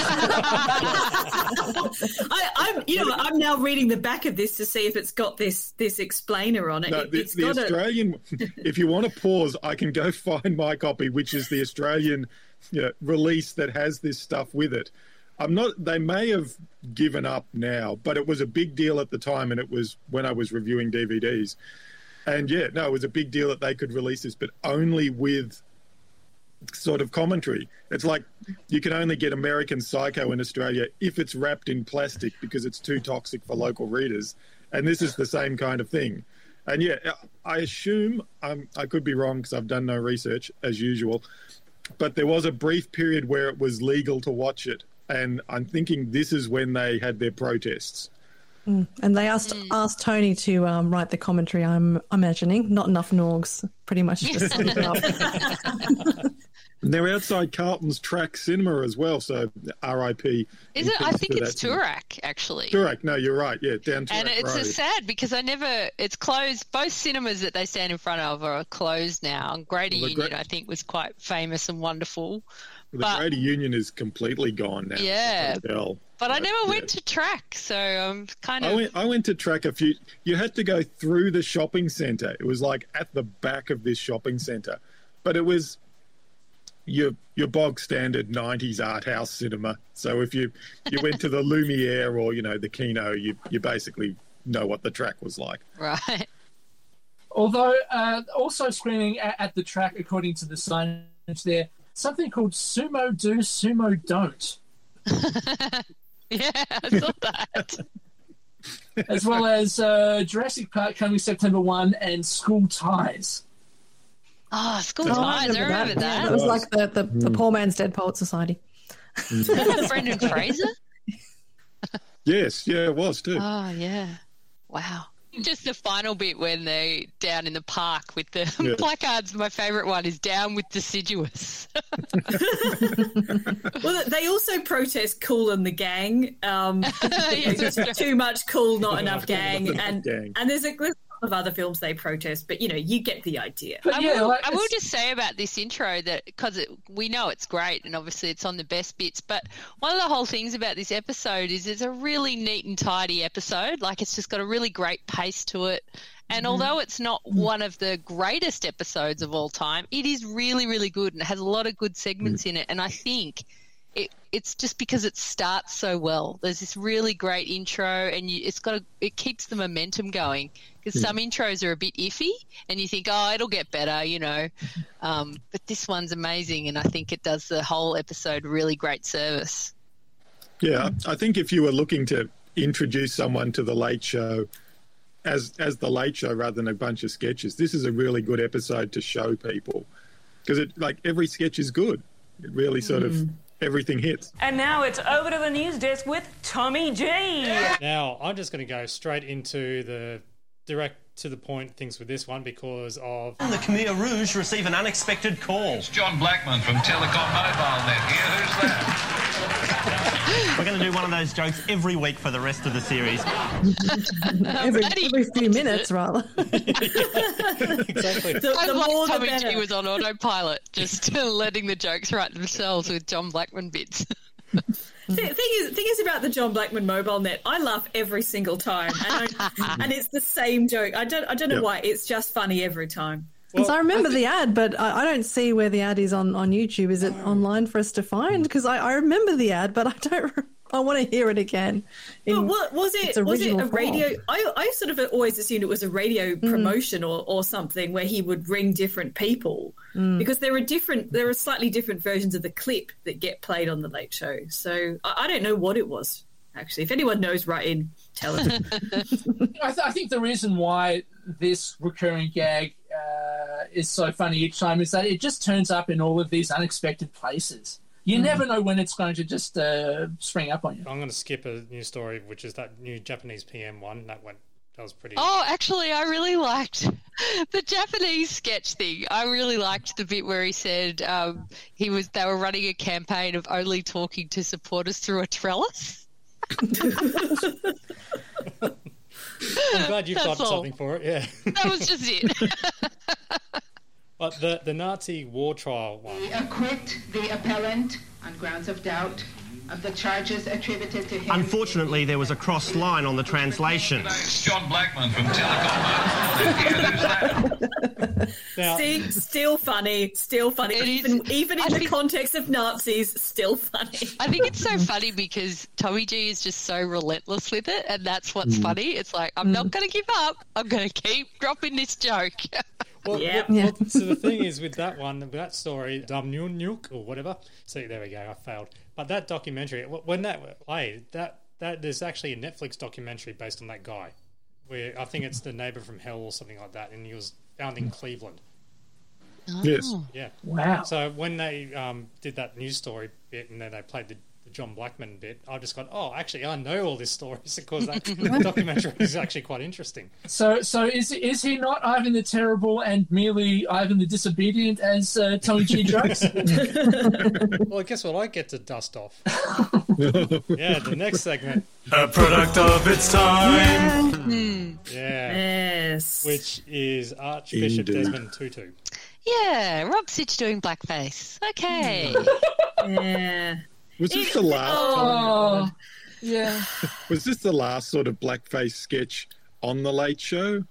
I, I'm you know I'm now reading the back of this to see if it's got this this explainer on it.
No,
It-
the,
it's
the
got a-
Australian. if you want to pause, I can go find my copy, which is the Australian you know, release that has this stuff with it. I'm not. They may have given up now, but it was a big deal at the time, and it was when I was reviewing DVDs. And yeah, no, it was a big deal that they could release this, but only with sort of commentary. It's like you can only get American Psycho in Australia if it's wrapped in plastic because it's too toxic for local readers. And this is the same kind of thing. And yeah, I assume um, I could be wrong because I've done no research as usual, but there was a brief period where it was legal to watch it. And I'm thinking this is when they had their protests.
Mm. And they asked asked Tony to um, write the commentary. I'm imagining not enough Norgs. Pretty much just summed it up.
And they're outside Carlton's Trak Cinema as well, so RIP.
Is it? I think it's. Toorak actually.
Toorak, no, you're right. Yeah, down Toorak
And it's
Road.
a sad because I never. It's closed. Both cinemas that they stand in front of are closed now. And Greater
Well,
Union,
Great-
I think, was quite famous and wonderful.
the
but-
Greater Union is completely gone now.
Yeah. But I never
yeah.
went to track, so I'm kind
I
of.
went, I went to track a few. You had to go through the shopping centre. It was like at the back of this shopping centre, but it was your your bog standard '90s art house cinema. So if you you went to the Lumiere or you know the Kino, you you basically know what the track was like.
Right.
Although, uh, also screening at, at the track, according to the signage there, something called Sumo Do, Sumo Don't,
Yeah, I saw that.
as well as uh, Jurassic Park coming September 1 and School Ties.
Oh, school
Oh,
ties. I remember
Yeah,
that.
that was like the, the, the poor man's dead poet society.
Brendan Fraser.
Yes, yeah, it was too.
Oh yeah. Wow. Just the final bit when they're down in the park with the
Yeah.
placards. My favourite one is down with deciduous.
Well, they also protest Kool and the Gang. Um,
Yes, that's
too, much Cool, not enough
Not
Gang,
enough
and
gang.
and there's a, there's a lot of other films they protest, but you know, you get the idea.
But
I,
yeah,
will,
like,
I will just say about this intro that because we know it's great and obviously it's on the best bits, but one of the whole things about this episode is it's a really neat and tidy episode. Like it's just got a really great pace to it. And mm-hmm. although it's not mm-hmm. one of the greatest episodes of all time, it is really, really good and has a lot of good segments mm. in it. And I think it, it's just because it starts so well. There's this really great intro, and you, it's got a, it keeps the momentum going. Because some intros are a bit iffy, and you think, oh, it'll get better, you know. Um, but this one's amazing, and I think it does the whole episode really great service.
Yeah, I think if you were looking to introduce someone to the Late Show as as the Late Show rather than a bunch of sketches, this is a really good episode to show people because it like every sketch is good. It really sort of everything hits.
And now it's over to the news desk with Tommy G.
Now, I'm just going to go straight into the direct to the point things with this one because of
And the Khmer Rouge receive an unexpected call. It's
John Blackman from Telecom Mobile Net here. Who's that?
We're going to do one of those jokes every week for the rest of the series.
every, every few minutes, rather.
exactly.
The,
I
the
like
more
Tommy
better.
G was on autopilot, just letting the jokes write themselves with John Blackman bits.
Th- thing is, thing is about the John Blackman mobile net. I laugh every single time, and, I, and it's the same joke. I don't, I don't know
Yeah.
why. It's just funny every time.
Because I remember the ad, but I, I don't see where the ad is on, on YouTube. Is it online for us to find? Because I, I remember the ad, but I don't. I want to hear it again. in
But what was it? Was it a
form.
radio? I, I sort of always assumed it was a radio
Mm.
promotion or, or something where he would ring different people
Mm.
because there are different, there are slightly different versions of the clip that get played on the Late Show. So I, I don't know what it was actually. If anyone knows, write in, tell us.
I, th- I think the reason why this recurring gag is so funny each time is that it just turns up in all of these unexpected places. You
Mm.
never know when it's going to just uh, spring up on you.
I'm going to skip a new story, which is that new Japanese PM one. That went. That was pretty.
Oh, actually, I really liked the Japanese sketch thing. I really liked the bit where he said um, he was they were running a campaign of only talking to supporters through a trellis.
I'm glad you've got something for it. Yeah.
That was just it.
But the the Nazi war trial one.
We acquit the appellant on grounds of doubt of the charges attributed to him.
Unfortunately, there was a cross line on the translation.
It's John Blackman from Telecom Mobile Net here. Who's that?
See, still funny, still funny. Even even in the context of Nazis, still funny.
I think it's so funny because Tommy G is just so relentless with it, and that's what's
Mm.
funny. It's like I'm not going to give up. I'm going to keep dropping this joke.
Well,
Yeah.
well, well, so the thing is with that one, with that story, Dum Nyun Nyuk or whatever. See, there we go. I failed. But that documentary, when that played, that that there's actually a Netflix documentary based on that guy, where I think it's the neighbor from hell or something like that, and he was found in Cleveland.
Yes.
Yeah.
Wow.
So when they um, did that news story bit, and then they played the, the John Blackman bit, I just got, oh, actually, I know all this stories because that the documentary is actually quite interesting.
So, so is is he not Ivan the Terrible and merely Ivan the Disobedient as uh, Tony G jokes?
well, I guess what? I get to dust off. yeah, the next segment.
A product of its time.
Yeah.
Yes.
Which is Archbishop
Indeed.
Desmond Tutu.
Yeah, Rob Sitch doing blackface. Okay.
Yeah.
Was this the last?
oh, yeah.
Was this the last sort of blackface sketch on the Late Show?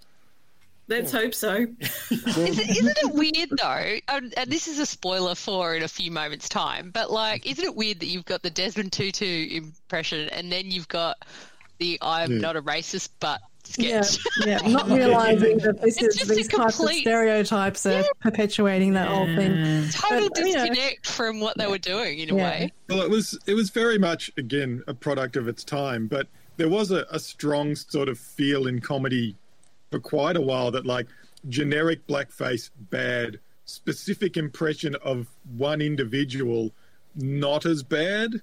Let's oh. hope so.
Is it, isn't it weird though? And, and this is a spoiler for in a few moments' time. But like, isn't it weird that you've got the Desmond Tutu impression and then you've got the "I'm
Yeah.
not a racist" but
Yeah,
sketch?
yeah, not realizing that this
It's
is
just a
these types of stereotypes are perpetuating that whole thing.
Total
But, you know,
disconnect from what they were doing in a way.
Well, it was it was very much again a product of its time, but there was a, a strong sort of feel in comedy for quite a while that like generic blackface bad, specific impression of one individual not as bad.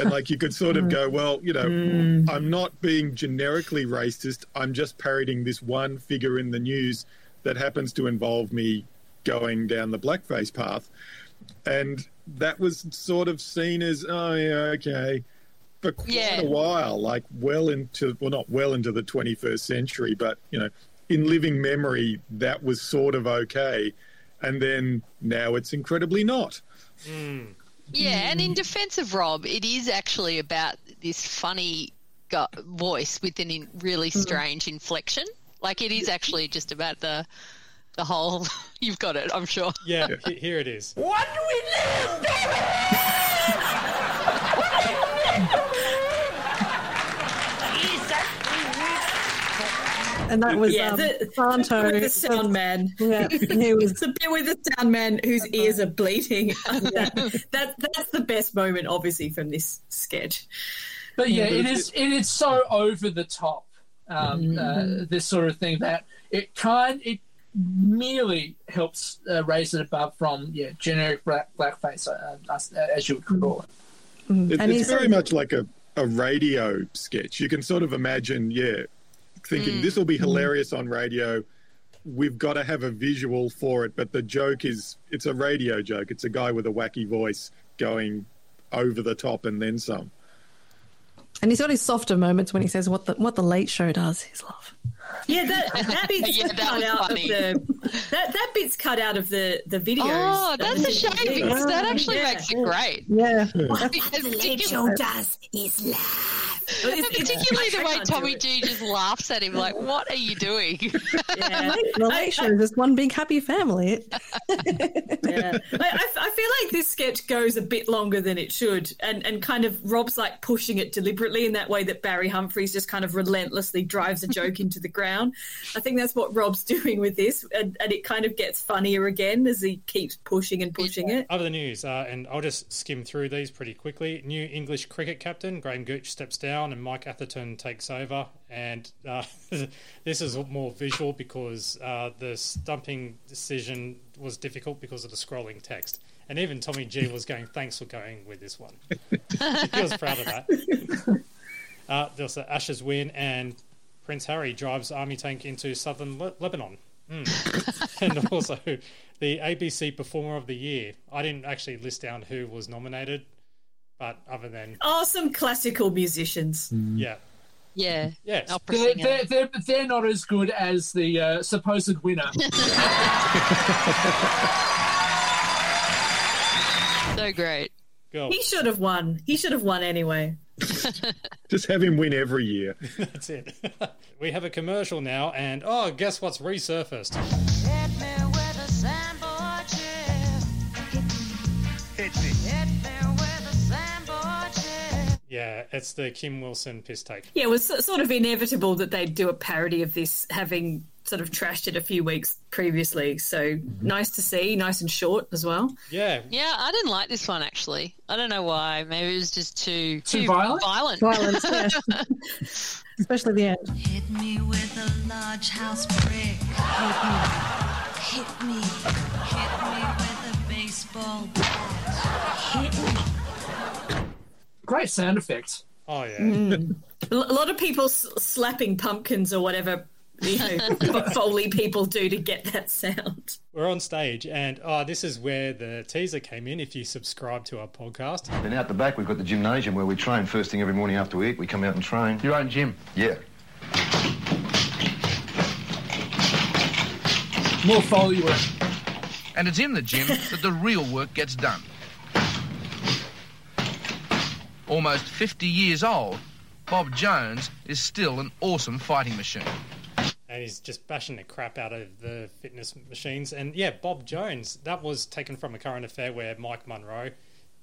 And like you could sort of mm. go, well, you know, mm. I'm not being generically racist. I'm just parroting this one figure in the news that happens to involve me going down the blackface path. And that was sort of seen as oh yeah okay. For quite
Yeah.
a while like well into well not well into the 21st century but you know in living memory that was sort of okay. And then now it's incredibly not mm.
Yeah, and in hmm. defense of Rob, it is actually about this funny gu- voice with an in really hmm. strange inflection. Like it is actually just about the the whole. You've got it, I'm sure.
Yeah, here it is.
What do we live,
and that was
Yeah,
um,
the-
Santo.
the sound man.
Yeah, he was.
It's a bit with the sound man whose ears are bleeding. that, that that's the best moment, obviously, from this sketch.
But yeah,
Yeah.
it is. It is so over the top. Um, uh, this sort of thing that it kind it merely helps uh, raise it above from yeah generic black blackface uh, as, as you would call it.
It-
And
it's
he's-
very much like a, a radio sketch you can sort of imagine yeah thinking
Mm.
this will be hilarious on radio. We've got to have a visual for it, but the joke is it's a radio joke. It's a guy with a wacky voice going over the top and then some.
And he's got his softer moments when he says what the what the late show does is love.
Yeah, that that bit's
Yeah, that
cut out
funny.
of the that that bit's cut out of the the videos.
Oh, that's a
was-
shame because that actually
Yeah.
makes it great.
Yeah.
what
the late show does is laugh.
And
It's- it's-
particularly the way Tommy
it.
G just laughs at him, like, "What are you doing?"
Yeah.
The late show just one big happy family.
yeah. I, I, I feel like this sketch goes a bit longer than it should, and, and kind of Rob's like pushing it deliberately in that way that Barry Humphries just kind of relentlessly drives a joke into the ground. I think that's what Rob's doing with this, and, and it kind of gets funnier again as he keeps pushing and pushing it.
Other news, uh, and I'll just skim through these pretty quickly. New English cricket captain Graham Gooch steps down, and Mike Atherton takes over. And uh, this is more visual because uh, the stumping decision was difficult because of the scrolling text. And even Tommy G was going, "Thanks for going with this one." he was proud of that. Uh, there's the Ashes win, and Prince Harry drives army tank into southern Le- Lebanon. Mm. and also the ABC Performer of the Year. I didn't actually list down who was nominated, but other than
Oh, some classical musicians.
yeah,
yeah,
yes,
They're, they're, they're, they're not as good as the uh, supposed winner.
so great.
go.
He should have won. He should have won anyway.
Just have him win every year.
That's it. we have a commercial now, and oh, guess what's resurfaced? Yeah, it's the Kim Wilson piss take.
Yeah, it was sort of inevitable that they'd do a parody of this, having sort of trashed it a few weeks previously. So mm-hmm. nice to see, nice and short as well.
Yeah,
Yeah, I didn't like this one actually. I don't know why. Maybe it was just too
Too violent?
violent.
Violence, yeah. Especially the end.
Hit me with a large house brick. Hit me. Hit me. Hit me with a baseball bat. Hit me.
Great sound effects.
Oh yeah.
Mm. A a lot of people s- slapping pumpkins or whatever you know Foley people do to get that sound.
We're on stage, and oh, this is where the teaser came in. If you subscribe to our podcast,
Then out the back, we've got the gymnasium where we train first thing every morning after we eat. We come out and train.
Your own gym.
Yeah.
More Foley work.
And it's in the gym that the real work gets done. Almost 50 years old, Bob Jones is still an awesome fighting machine.
and he's just bashing the crap out of the fitness machines. And yeah, Bob Jones, that was taken from a current affair where Mike Munro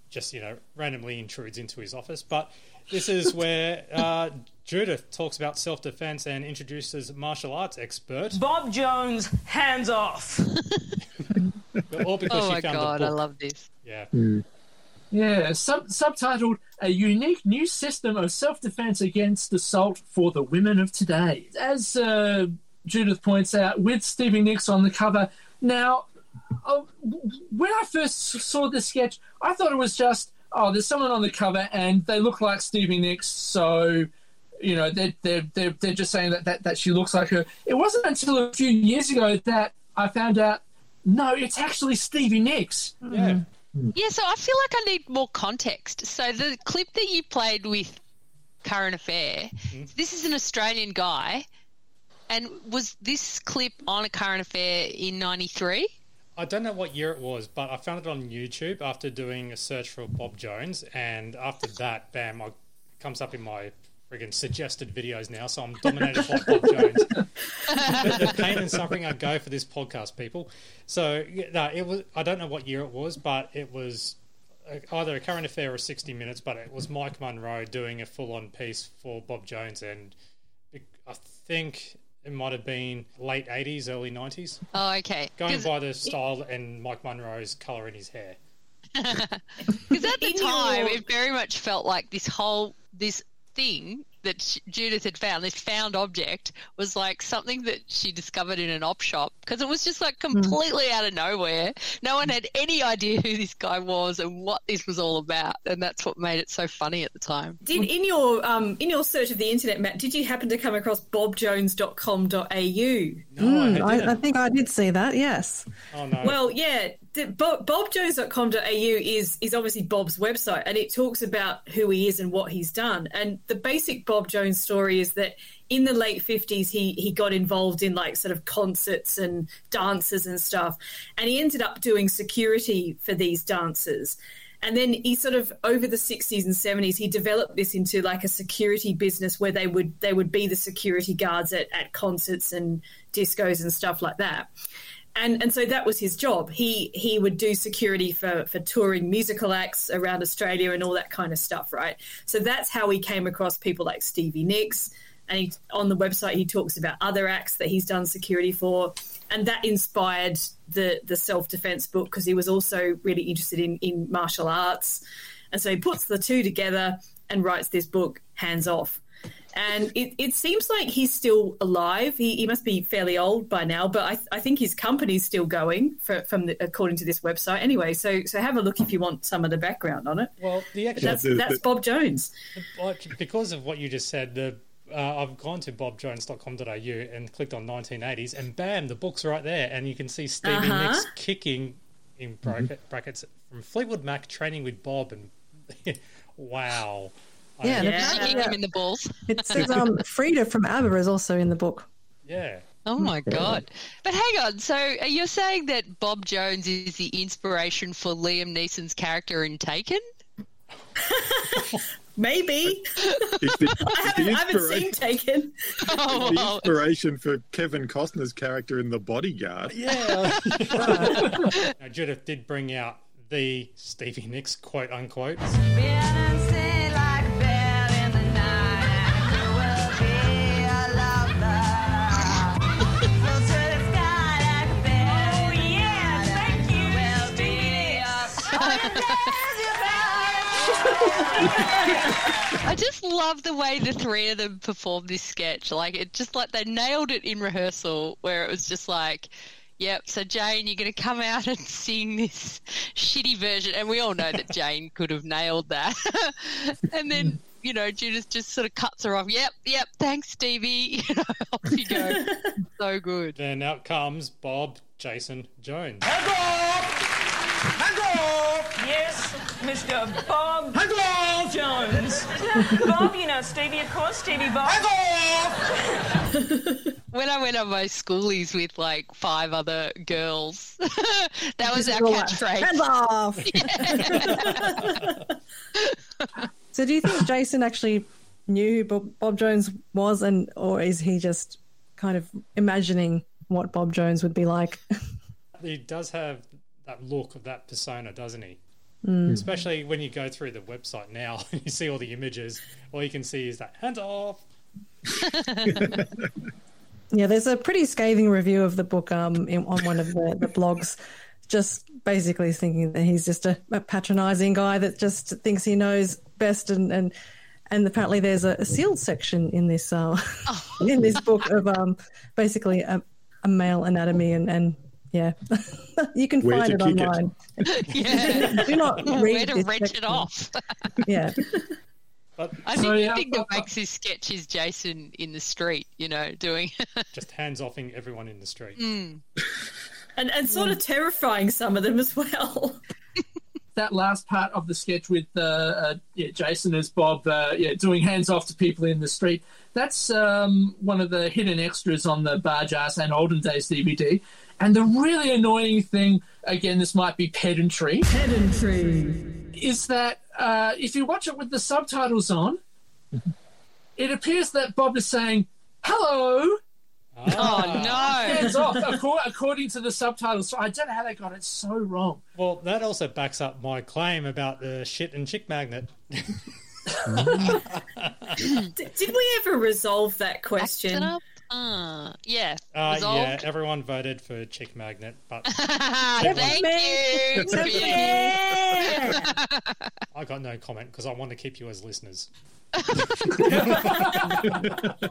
just, you know, randomly intrudes into his office. But this is where uh, Judith talks about self defense and introduces martial arts expert.
Bob Jones, hands off.
All because
oh
she
my
found
god,
the
I love this.
Yeah.
Yeah, sub- subtitled A Unique New System of Self Defense Against Assault for the Women of Today. As uh, Judith points out, with Stevie Nicks on the cover. Now, oh, when I first saw this sketch, I thought it was just, oh, there's someone on the cover and they look like Stevie Nicks, so. You know, they're, they're, they're, they're just saying that, that, that she looks like her. It wasn't until a few years ago that I found out, no, it's actually Stevie Nicks.
Yeah. Hmm.
Yeah, so I feel like I need more context. So the clip that you played with Current Affair, mm-hmm. this is an Australian guy, and was this clip on a Current Affair in '93?
I don't know what year it was, but I found it on YouTube after doing a search for Bob Jones, and after that, bam, it comes up in my friggin' suggested videos now. So I'm dominated by Bob Jones. the, the pain and suffering I go for this podcast, people. So no, it was. I don't know what year it was, but it was uh, either a current affair or 60 minutes. But it was Mike Munro doing a full-on piece for Bob Jones, and I think it might have been late 80s, early 90s.
Oh, okay.
Going by the style and Mike Munro's colour in his hair.
Because at the time, it very much felt like this whole this thing that sh Judith had found, this found object, was like something that she discovered in an op shop because it was just like completely out of nowhere. No one had any idea who this guy was and what this was all about, and that's what made it so funny at the time.
Did in your um, in your search of the internet, Matt, did you happen to come across bobjones.com.au?
Mm, I, I think I did see that. Yes.
Oh no.
Well, yeah, Bob, bobjones.com.au is is obviously Bob's website, and it talks about who he is and what he's done. And the basic Bob Jones story is that in the late fifties, he he got involved in like sort of concerts and dances and stuff, and he ended up doing security for these dances. And then he sort of over the 60s and 70s, he developed this into like a security business where they would they would be the security guards at, at concerts and discos and stuff like that and and so that was his job. He he would do security for for touring musical acts around Australia and all that kind of stuff, right? So that's how he came across people like Stevie Nicks. And he, on the website, he talks about other acts that he's done security for, and that inspired the the self defense book because he was also really interested in in martial arts, and so he puts the two together and writes this book, Hands Off and it, it seems like he's still alive. He, he must be fairly old by now, but I, I think his company's still going for, from the, according to this website. Anyway, so so have a look if you want some of the background on it.
Well, the
But
actual
that's that's Bob Jones.
like, because of what you just said, the uh, I've gone to bobjones.com.au and clicked on 1980s, and bam, the book's right there, and you can see Stevie
Uh-huh.
Nicks kicking in bracket, brackets from Fleetwood Mac training with Bob, and wow. I
Yeah,
mean,
and apparently,
Kick him in the balls.
It says um, Frida from ABBA is also in the book.
yeah.
Oh my god! But hang on, so uh, you're saying that Bob Jones is the inspiration for Liam Neeson's character in Taken?
Maybe
the,
I haven't, I haven't seen Taken.
Oh,
the inspiration for Kevin Costner's character in The Bodyguard.
Yeah. now, Judith did bring out the Stevie Nicks quote unquote.
I just love the way the three of them performed this sketch. Like it, just like they nailed it in rehearsal, where it was just like. Yep. So Jane, you're going to come out and sing this shitty version, and we all know that Jane could have nailed that. and then you know Judith just sort of cuts her off. Yep. Yep. Thanks, Stevie. You know, off you go. so good.
Then out comes Bob Jason Jones.
Yes, Mr. Bob Jones. Bob, you know Stevie, of course, Stevie Bob.
When I went on my schoolies with like five other girls, that was our
All right,
catchphrase.
Hands off. so, do you think Jason actually knew who Bob, Bob Jones was, and or is he just kind of imagining what Bob Jones would be like?
He does have that look of that persona, doesn't he?
Mm.
Especially when you go through the website now and you see all the images, all you can see is that hands off.
Yeah, there's a pretty scathing review of the book um, in, on one of the, the blogs, just basically thinking that he's just a, a patronising guy that just thinks he knows best, and and, and apparently there's a, a sealed section in this uh, in this book of um, basically a, a male anatomy, and, and yeah, you can
Where
find it
kick it.
online.
Yeah.
Do not read
Where to
this
wrench it off.
Yeah.
But
I
So,
think
yeah,
the thing that makes this sketch is Jason in the street, you know, doing.
just hands offing everyone in the street.
Mm.
and and sort of terrifying some of them as well.
that last part of the sketch with uh, uh, yeah, Jason as Bob, uh, yeah, doing hands off to people in the street. That's um, one of the hidden extras on the Bargearse and Olden Days DVD. And the really annoying thing, again, this might be pedantry,
Pedantry.
is that uh, if you watch it with the subtitles on, it appears that Bob is saying hello.
Oh no!
Hands off, according to the subtitles. So I don't know how they got it so wrong.
Well, that also backs up my claim about the shit and chick magnet.
did, did we ever resolve that question?
Uh, yeah.
Uh, yeah, everyone voted for chick magnet, but
Thank you.
I I got no comment because I want to keep you as listeners.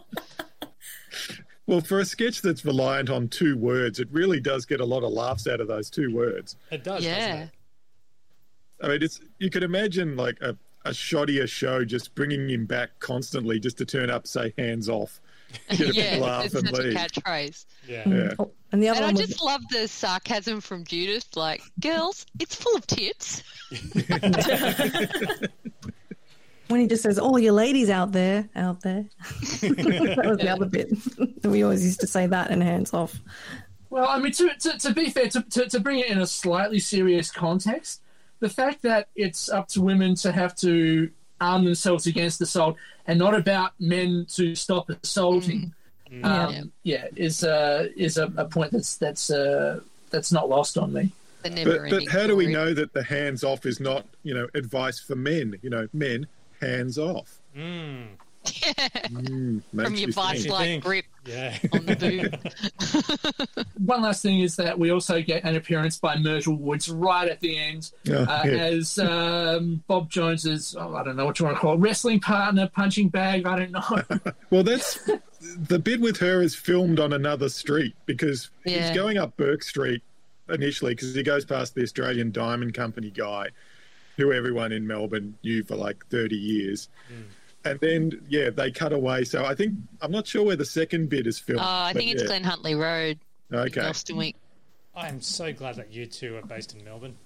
Well, for a sketch that's reliant on two words, it really does get a lot of laughs out of those two words.
It does, doesn't
Yeah.
it?
I mean, it's you could imagine like a, a shoddier show just bringing him back constantly just to turn up, say hands off, get a big
yeah,
laugh
it's
and
such a
leave.
catchphrase.
Yeah.
Yeah. Mm.
Oh, and the other
And I
one was
just love the sarcasm from Judith. Like, girls, it's full of tits.
when he just says, "All your ladies out there, out there." that was the other bit. we always used to say that and hands off.
Well, I mean, to, to, to be fair, to, to, to bring it in a slightly serious context, the fact that it's up to women to have to arm themselves against assault and not about men to stop assaulting,
Mm.
um, yeah. is uh, is a, a point that's that's uh, that's not lost on me.
But, but how do we know that the hands off is not, you know, advice for men? You know, men, hands off.
Mm.
Mm,
From your vice like grip
Yeah.
on the boob.
One last thing is that we also get an appearance by Myrtle Woods right at the end
Yeah,
uh,
yeah.
as um, Bob Jones's, oh, I don't know what you want to call it, wrestling partner, punching bag, I don't know.
Well, that's the bit with her is filmed on another street because
Yeah.
he's going up Bourke Street initially because he goes past the Australian Diamond Company guy, who everyone in Melbourne knew for like 30 years. And then, yeah, they cut away. So I think, I'm not sure where the second bit is filmed.
Oh.
Uh,
I think it's
yeah.
Glen Huntly Road.
Okay.
Gelston
I am so glad that you two are based in Melbourne.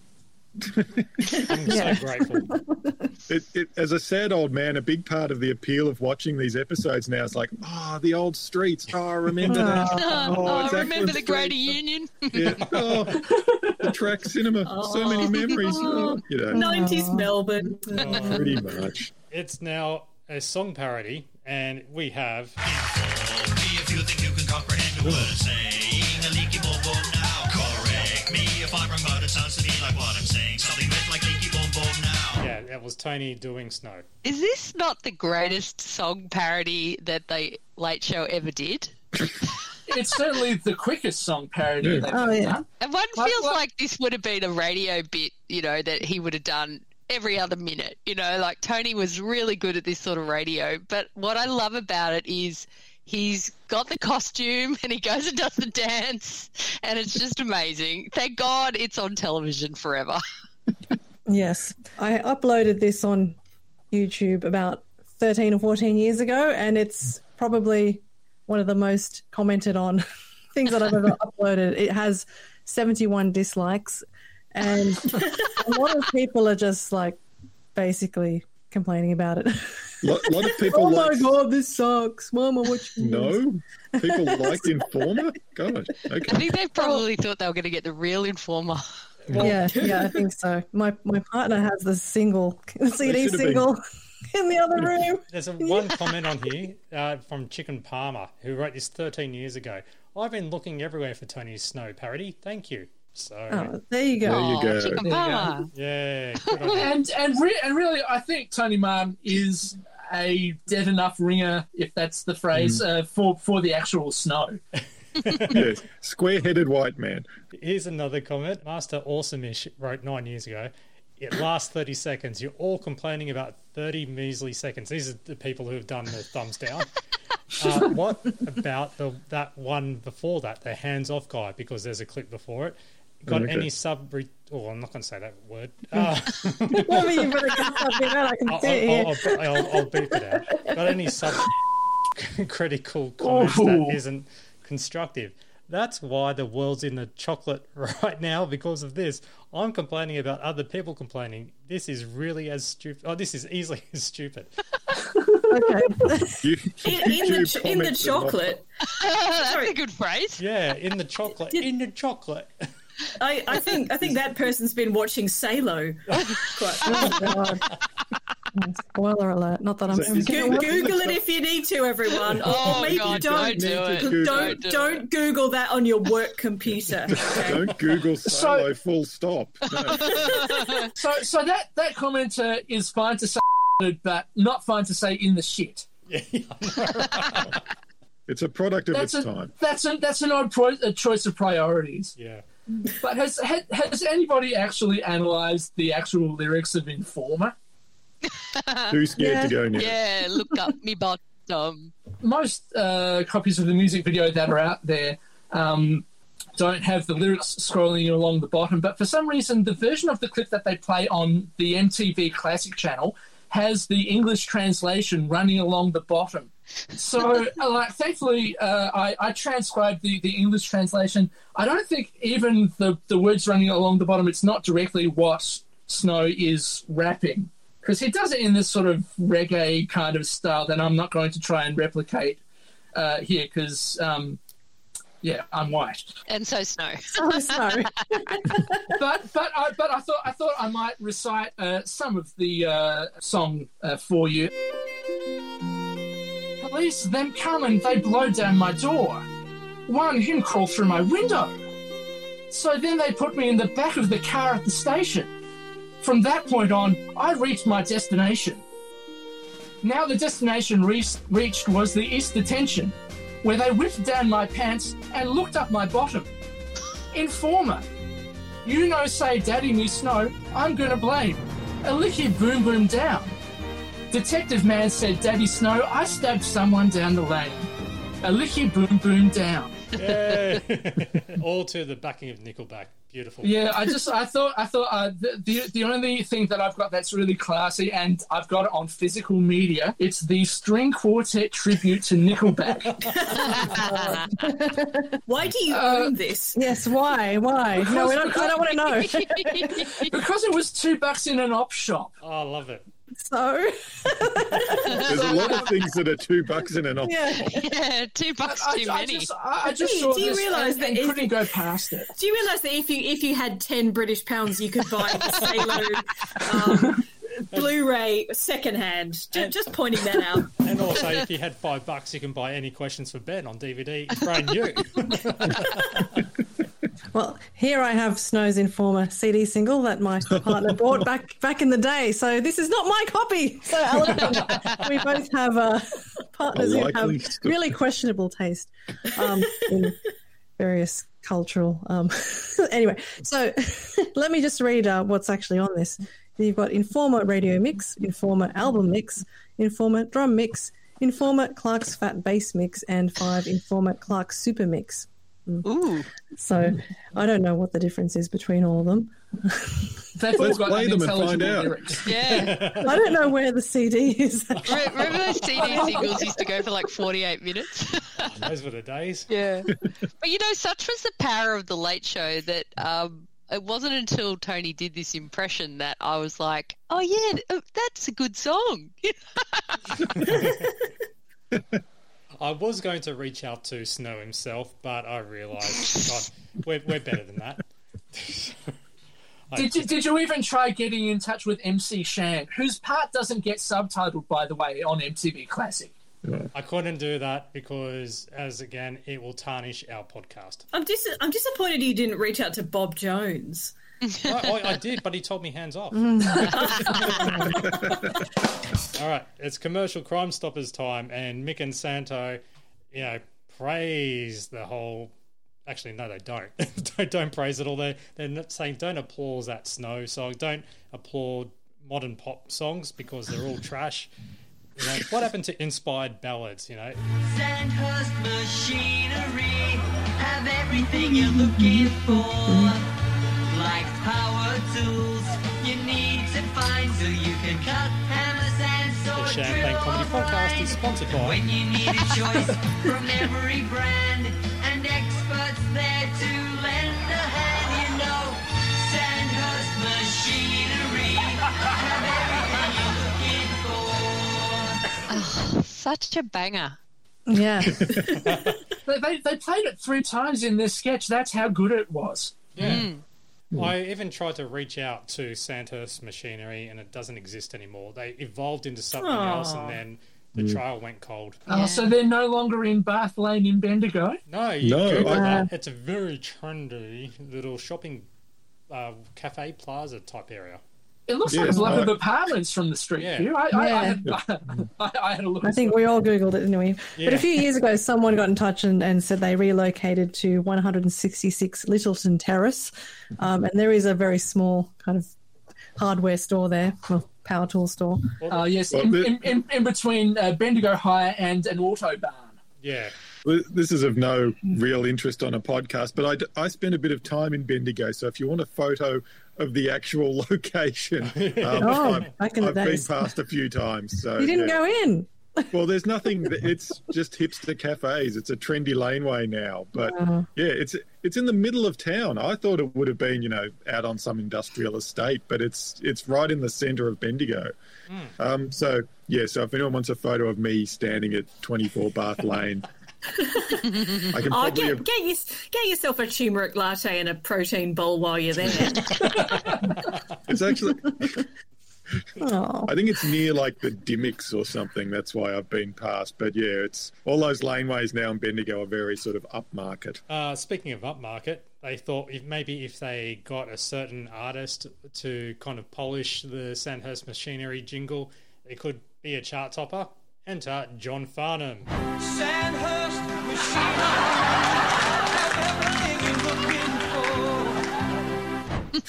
I'm yeah.
so grateful.
It, it, as a sad old man, a big part of the appeal of watching these episodes now is like, oh, the old streets. Oh, I remember that.
Ah, oh,
it's
remember the Greater Union?
Yeah. Oh, the Trak cinema. So many oh. memories. Oh, you know.
90s Melbourne.
Pretty much.
It's now a song parody, and we have.
If you think you can comprehend the word saying, a leaky boom boom now. Correct me if I'm wrong, but it sounds to me like what I'm saying. Something red like leaky boom boom now.
Yeah, that was Tony doing Snow.
Is this not the greatest song parody that the Late Show ever did?
it's certainly the quickest song parody.
Yeah.
they've
Oh, yeah.
done.
And one
Like-
feels
like-
like this would have been a radio bit, you know, that he would have done every other minute. You know, like Tony was really good at this sort of radio. But what I love about it is he's got the costume and he goes and does the dance, and it's just amazing. Thank God it's on television forever.
Yes, I uploaded this on YouTube about thirteen or fourteen years ago, and it's probably one of the most commented on things that I've ever uploaded. It has seventy-one dislikes, and a lot of people are just like basically complaining about it.
A lot, lot of people
oh
like.
my god, this sucks, Mama. What you
No, people liked Informer. Gosh,
I think they probably thought they were going to get the real informer.
yeah, yeah, I think so. My my partner has the single CD
should have
single in the other room.
There's a one comment on here uh, from Chicken Palmer who wrote this 13 years ago. I've been looking everywhere for Tony's Snow parody. Thank you. So
Oh, there you go.
There you go.
There you go.
yeah, good
and and, re- and really, I think Tony Martin is a dead enough ringer, if that's the phrase, uh, for for the actual snow.
yes, square-headed white man.
Here's another comment. Master Awesomeish wrote nine years ago. It lasts 30 seconds. You're all complaining about 30 measly seconds. These are the people who have done the thumbs down. Uh, what about the that one before that, the hands off guy? Because there's a clip before it. Got
Okay.
any sub? Oh, I'm not going to say that word. Uh,
Well, you better get something. I can
I'll,
see here.
I'll, I'll, I'll, I'll beep it out. Got any sub critical comments that
Ooh.
isn't constructive? That's why the world's in the chocolate right now because of this. I'm complaining about other people complaining. This is really as stupid. Oh, this is easily as stupid.
Okay.
You,
In, in, the, ch- in the
comments are not-
chocolate,
That's a good phrase.
Yeah, in the chocolate. In the chocolate.
I, I think I think that person's been watching Salo. Quite-
Oh, Spoiler alert. Not that I'm.
So is
Go- Google it if you need to, everyone.
Oh,
or, Oh, maybe
God,
don't.
don't do it.
Google.
Don't
do
don't Google that on your work computer. Okay?
Don't Google Salo full stop. No.
So so that that commenter is fine to say, but not fine to say in the shit.
Yeah,
It's a product of
That's
its
a
time.
that's a that's an odd pro- a choice of priorities.
yeah.
But has ha- has anybody actually analysed the actual lyrics of Informer?
Too scared to go near.
Yeah, look up me bottom.
most uh, copies of the music video that are out there um, don't have the lyrics scrolling along the bottom, but for some reason, the version of the clip that they play on the MTV Classic channel has the English translation running along the bottom. So, uh, like, thankfully, uh, I, I transcribed the, the English translation. I don't think even the, the words running along the bottom, it's not directly what Snow is rapping. Because he does it in this sort of reggae kind of style that I'm not going to try and replicate uh, here because, um, yeah, I'm white.
And so snow.
Sorry.
but but I, but I thought I thought I might recite uh, some of the uh, song uh, for you. Police, them coming, they blow down my door. One him crawl through my window. So then they put me in the back of the car at the station. From that point on, I reached my destination. Now the destination re- reached was the East Detention, where they whipped down my pants and looked up my bottom. Informer. You know, say Daddy Me Snow, I'm gonna blame. A licky boom boom down. Detective man said, Daddy Snow, I stabbed someone down the lane. A licky boom boom down.
Yay. All to the backing of Nickelback. Beautiful.
Yeah, I just I thought I thought uh, the, the the only thing that I've got that's really classy and I've got it on physical media. It's the string quartet tribute to Nickelback.
Why do you
Uh,
own this?
Yes, why? Why? No, we don't, I don't want to know.
because it was two bucks in an op shop.
Oh, I love it.
So,
There's a lot of things that are two bucks in an off.
Yeah, two bucks
I,
too
I
many.
just, I, I just
Do you-
saw
do you realise that
and
if-
couldn't go past it.
Do you realise that if you if you had ten British pounds, you could buy the Salo um, Blu-ray secondhand? Just, just pointing that out.
And also, if you had five bucks, you can buy any questions for Ben on DVD, brand new.
well, here I have Snow's Informer CD single that my partner bought back back in the day. So this is not my copy. So Alan, we both have uh, partners who have
story.
really questionable taste um, in various cultural. Um, anyway, so let me just read uh, what's actually on this. You've got Informer Radio Mix, Informer Album Mix, Informer Drum Mix, Informer Clark's Fat Bass Mix, and five Informer Clark's Super Mix. Mm.
Ooh.
So I don't know what the difference is between all of them.
They've
Let's play them and find out.
lyrics.
Yeah.
I don't know where the CD is.
Re- Remember those CD singles used to go for like 48 minutes?
Those were the days.
yeah. But you know, such was the power of the Late Show that um, it wasn't until Tony did this impression that I was like, oh, yeah, uh, that's a good song.
I was going to reach out to Snow himself, but I realised God, we're, we're better than that.
Did you, did you even try getting in touch with MC Shan, whose part doesn't get subtitled, by the way, on MTV Classic?
I couldn't do that because, as again, it will tarnish our podcast.
I'm dis- I'm disappointed you didn't reach out to Bob Jones.
I, I, I did, but he told me hands off. Mm. All right, it's commercial Crime Stoppers time, and Mick and Santo, you know, praise the whole. Actually, no, they don't. don't. Don't praise it all. They they're not saying don't applaud that Snow song. Don't applaud modern pop songs because they're all trash. You know, what happened to inspired ballads? You know,
Sandhurst machinery have everything you're looking for. Like power tools you need to find so you can cut hammers and
the
sword
Champagne Comedy Podcast is sponsored by.
When you need a choice from every brand and experts there to lend a hand, you know. Sandhurst machinery have everything you're looking for.
Oh, such a banger.
Yeah.
They, they, they played it three times in this sketch. That's how good it was.
Yeah. Hmm. I even tried to reach out to Sandhurst Machinery, and it doesn't exist anymore. They evolved into something else, and then the trail went cold.
Oh, so they're no longer in Bath Lane in Bendigo?
No, you
No,
Google
I-
that. It's a very trendy little shopping uh, cafe plaza type area.
It looks
Yes,
like a lot
I-
of apartments from the street
Yeah.
view. I, I, I, had, I, I had a look.
I think we all Googled it, didn't we? But a few years ago, someone got in touch and, and said they relocated to 166 Lyttleton Terrace. Um, and there is a very small kind of hardware store there. Well, power tool store.
Uh, yes,
Well,
in,
the-
in, in, in between uh, Bendigo Hire and an auto barn.
Yeah.
This is of no real interest on a podcast, but I, I spent a bit of time in Bendigo. So if you want a photo of the actual location, um,
Oh,
I've,
back in
I've been
days.
past a few times. So
You didn't
yeah.
go in.
Well, there's nothing. It's just hipster cafes. It's a trendy laneway now, but
Wow.
yeah, it's it's in the middle of town. I thought it would have been, you know, out on some industrial estate, but it's it's right in the centre of Bendigo. Um, so yeah, so if anyone wants a photo of me standing at 24 Bath Lane, I can
Oh, get,
have,
get, you, get yourself a turmeric latte and a protein bowl while you're there.
it's actually.
Oh.
I think it's near like the Dimmicks or something. That's why I've been past. But yeah, it's all those laneways now in Bendigo are very sort of upmarket.
Uh, speaking of upmarket, they thought if maybe if they got a certain artist to kind of polish the Sandhurst machinery jingle, it could be a chart topper. Enter John Farnham.
Sandhurst machine. Everything you're looking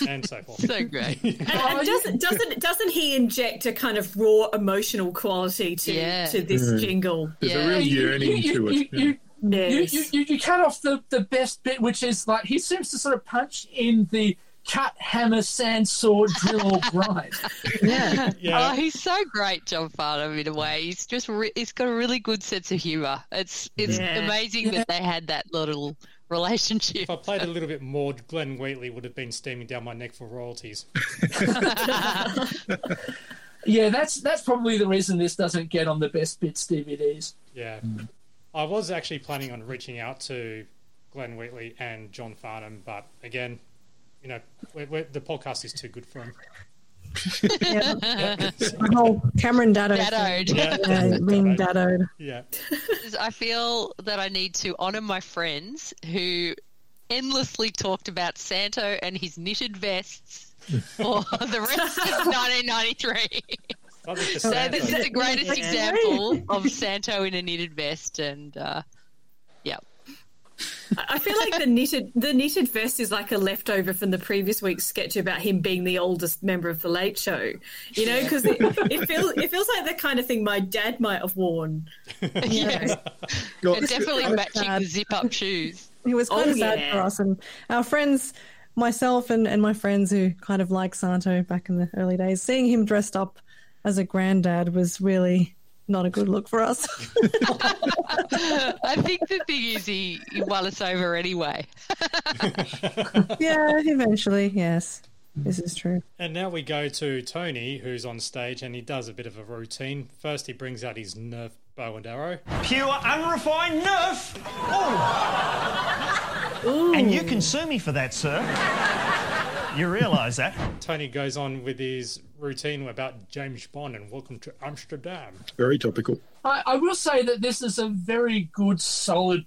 for.
and so forth.
So great.
And, and doesn't doesn't doesn't he inject a kind of raw emotional quality to
Yeah.
to this
Mm.
jingle?
There's a real yearning to it.
You,
yeah.
you,
Yes.
you, you, you cut off the, the best bit, which is like he seems to sort of punch in the cut, hammer, sand, sword, drill, or grind.
Yeah.
Yeah.
Oh, he's so great, John Farnham. In a way, he's just re- he's got a really good sense of humour. It's it's
Yeah.
amazing that they had that little relationship.
If I played a little bit more, Glenn Wheatley would have been steaming down my neck for royalties.
Yeah, that's that's probably the reason this doesn't get on the best bits DVDs.
Yeah. I was actually planning on reaching out to Glenn Wheatley and John Farnham, but again, you know, we're, we're, the podcast is too good for him.
Yeah. The whole Cameron Daddo.
Daddoed.
Yeah.
Yeah, being daddoed.
Yeah.
I feel that I need to honour my friends who endlessly talked about Santo and his knitted vests for the rest of 1993.
I think the
So this is the greatest example of Santo in a knitted vest, and uh, yeah,
I feel like the knitted the knitted vest is like a leftover from the previous week's sketch about him being the oldest member of the Late Show. You know, because it, it feels it feels like the kind of thing my dad might have worn.
yes,
Well,
definitely matching the zip up shoes.
It was kind
Oh,
of sad
yeah.
for us and our friends, myself and, and my friends who kind of like Santo back in the early days. Seeing him dressed up as a granddad was really not a good look for us.
I think the thing is he, he won us over anyway.
yeah, eventually, yes. This is true.
And now we go to Tony, who's on stage, and he does a bit of a routine. First, he brings out his Nerf bow and arrow.
Pure unrefined Nerf. Oh. And you can sue me for that, sir. You realise that?
Tony goes on with his routine about James Bond and Welcome to Amsterdam.
Very topical.
I, I will say that this is a very good, solid,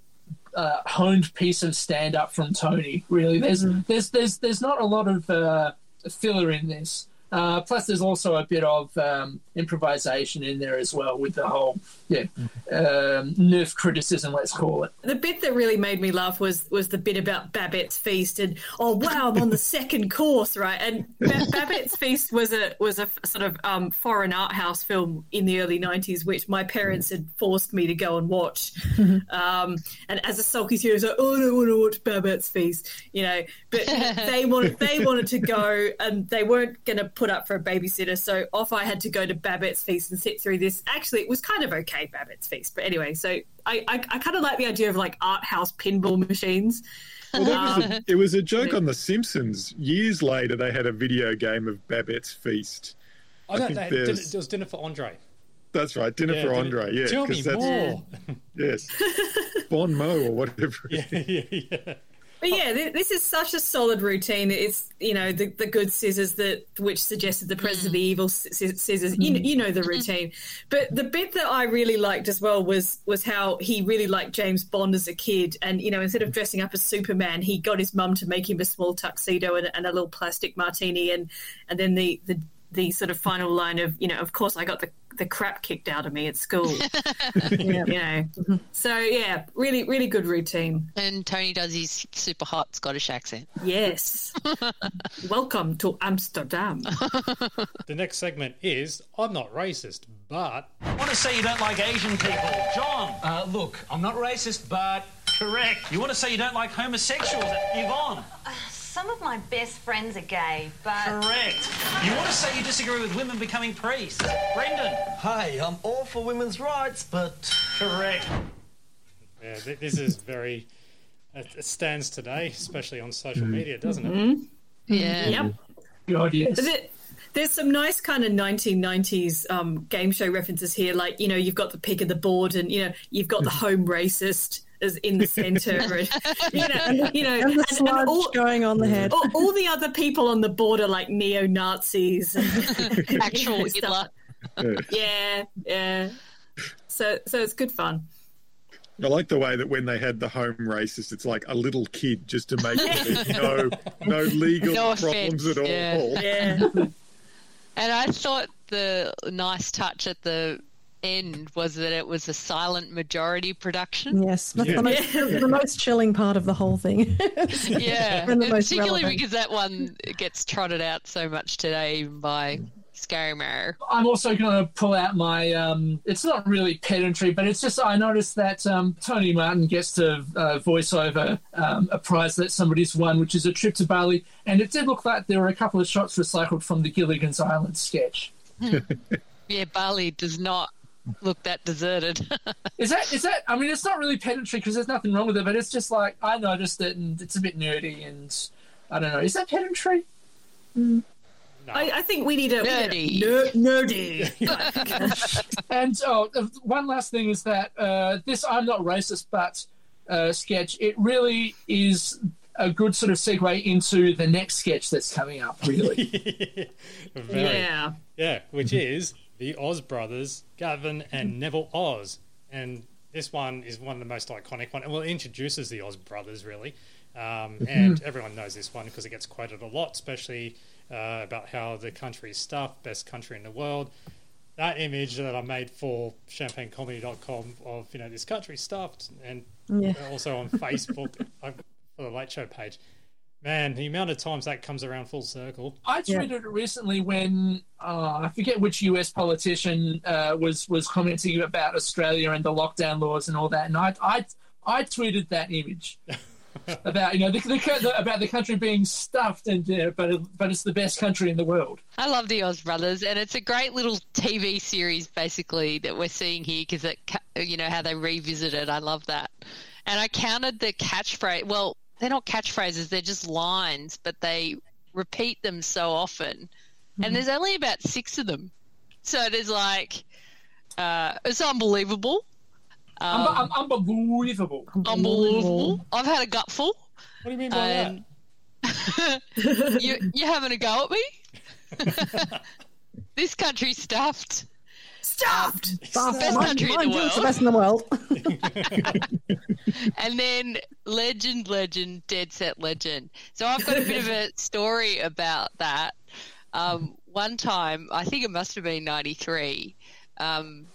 uh, honed piece of stand up from Tony. Really, there's there's there's there's not a lot of uh, filler in this. Uh, plus, there's also a bit of um, improvisation in there as well with the whole yeah um, nerf criticism, let's call it.
The bit that really made me laugh was was the bit about Babette's feast and oh wow I'm on the second course right? And ba- Babette's feast was a was a f- sort of um, foreign art house film in the early 90s which my parents had forced me to go and watch. Um, and as a sulky kid I was like oh I don't want to watch Babette's feast you know? But they wanted they wanted to go and they weren't going to put up for a babysitter so off I had to go to Babette's feast and sit through this actually it was kind of okay Babette's feast but anyway so I I, I kind of like the idea of like art house pinball machines
Well, that was
Um,
a, it was a joke on The Simpsons. Years later, they had a video game of Babette's Feast.
Oh,
I think
that,
there's-
it was dinner for Andre.
That's right, Dinner
Yeah,
for
dinner-
Andre. Yeah,
Tell
'cause
me
that's
more.
yes, Bon Mo or whatever.
yeah, yeah, yeah.
But yeah, th- this is such a solid routine. It's you know the, the good scissors that which suggested the presence of mm. the evil sc- sc- scissors. You know, mm. you know the mm-hmm. routine. But the bit that I really liked as well was was how he really liked James Bond as a kid, and you know instead of dressing up as Superman, he got his mum to make him a small tuxedo and, and a little plastic martini, and and then the the the sort of final line of, you know, of course I got the, the crap kicked out of me at school.
Yeah.
you know. So yeah, really, really good routine.
And Tony does his super hot Scottish accent.
Yes. Welcome to Amsterdam.
The next segment is I'm not racist, but
I want to say you don't like Asian people. John, uh, look, I'm not racist, but correct. You want to say you don't like homosexuals. Yvonne,
Some of my best friends are gay, but.
correct. You want to say you disagree with women becoming priests. Brendan.
Hey, I'm all for women's rights, but.
Correct.
yeah, th- this is very. It it stands today, especially on social media, doesn't it?
Mhm.
Yeah.
Yep.
God, yes.
There- There's some nice kind of 1990s um, game show references here, like you know you've got the pick of the board, and you know you've got the home racist as in the centre, and you know, and, you know,
And the sludge going on the head.
All, all the other people on the board are like neo Nazis,
Actual Hitler.
Yeah, yeah. So, so it's good fun.
I like the way that when they had the home racist, it's like a little kid just to make sure no no legal
No
problems
offence,
at all.
yeah.
Yeah.
And I thought the nice touch at the end was that it was a silent majority production.
Yes, that's the, most, the most chilling part of the whole thing.
Yeah,
And the most
particularly
relevant.
because that one gets trotted out so much today even by Scary Marrow.
I'm also going to pull out my. Um, it's not really pedantry, but it's just I noticed that um, Tony Martin gets to uh, voice over um, a prize that somebody's won, which is a trip to Bali, and it did look like there were a couple of shots recycled from the Gilligan's Island sketch.
Yeah, Bali does not look that deserted.
Is that is that? I mean, it's not really pedantry because there's nothing wrong with it, but it's just like I noticed it, and it's a bit nerdy, and I don't know. Is that pedantry?
I, I think we need a
Nerdy.
Ner- nerdy.
and oh, one last thing is that uh, this "I'm not racist," but uh, sketch it really is a good sort of segue into the next sketch that's coming up. Really,
Yeah.
Yeah, which is the Oz brothers, Gavin and Neville Oz. And this one is one of the most iconic one. And well, it introduces the Oz brothers, really. Um, and everyone knows this one because it gets quoted a lot, especially uh, about how the country is stuffed, best country in the world. That image that I made for champagnecomedy.com of, you know, this country stuffed and
Yeah.
also on Facebook for the Late Show page. Man, the amount of times that comes around full circle.
I tweeted it recently when uh, I forget which US politician uh, was was commenting about Australia and the lockdown laws and all that, and I I, I tweeted that image. about you know the, the, the, about the country being stuffed and uh, but but it's the best country in the world.
I love the Oz Brothers, and it's a great little TV series, basically, that we're seeing here because it, you know, how they revisit it. I love that. And I counted the catchphrase. Well, they're not catchphrases; they're just lines, but they repeat them so often. And there's only about six of them, so there's like, uh, it's unbelievable. Um,
Um, unbelievable.
unbelievable. I've had a gutful.
What do you mean by
that? you you having a go at me? this country's stuffed.
Stuffed.
Best
Mind-
country in the
you, it's the
world.
best in the world.
and then legend, legend, dead set legend. So I've got a bit of a story about that. Um, one time, I think it must have been '93. Um,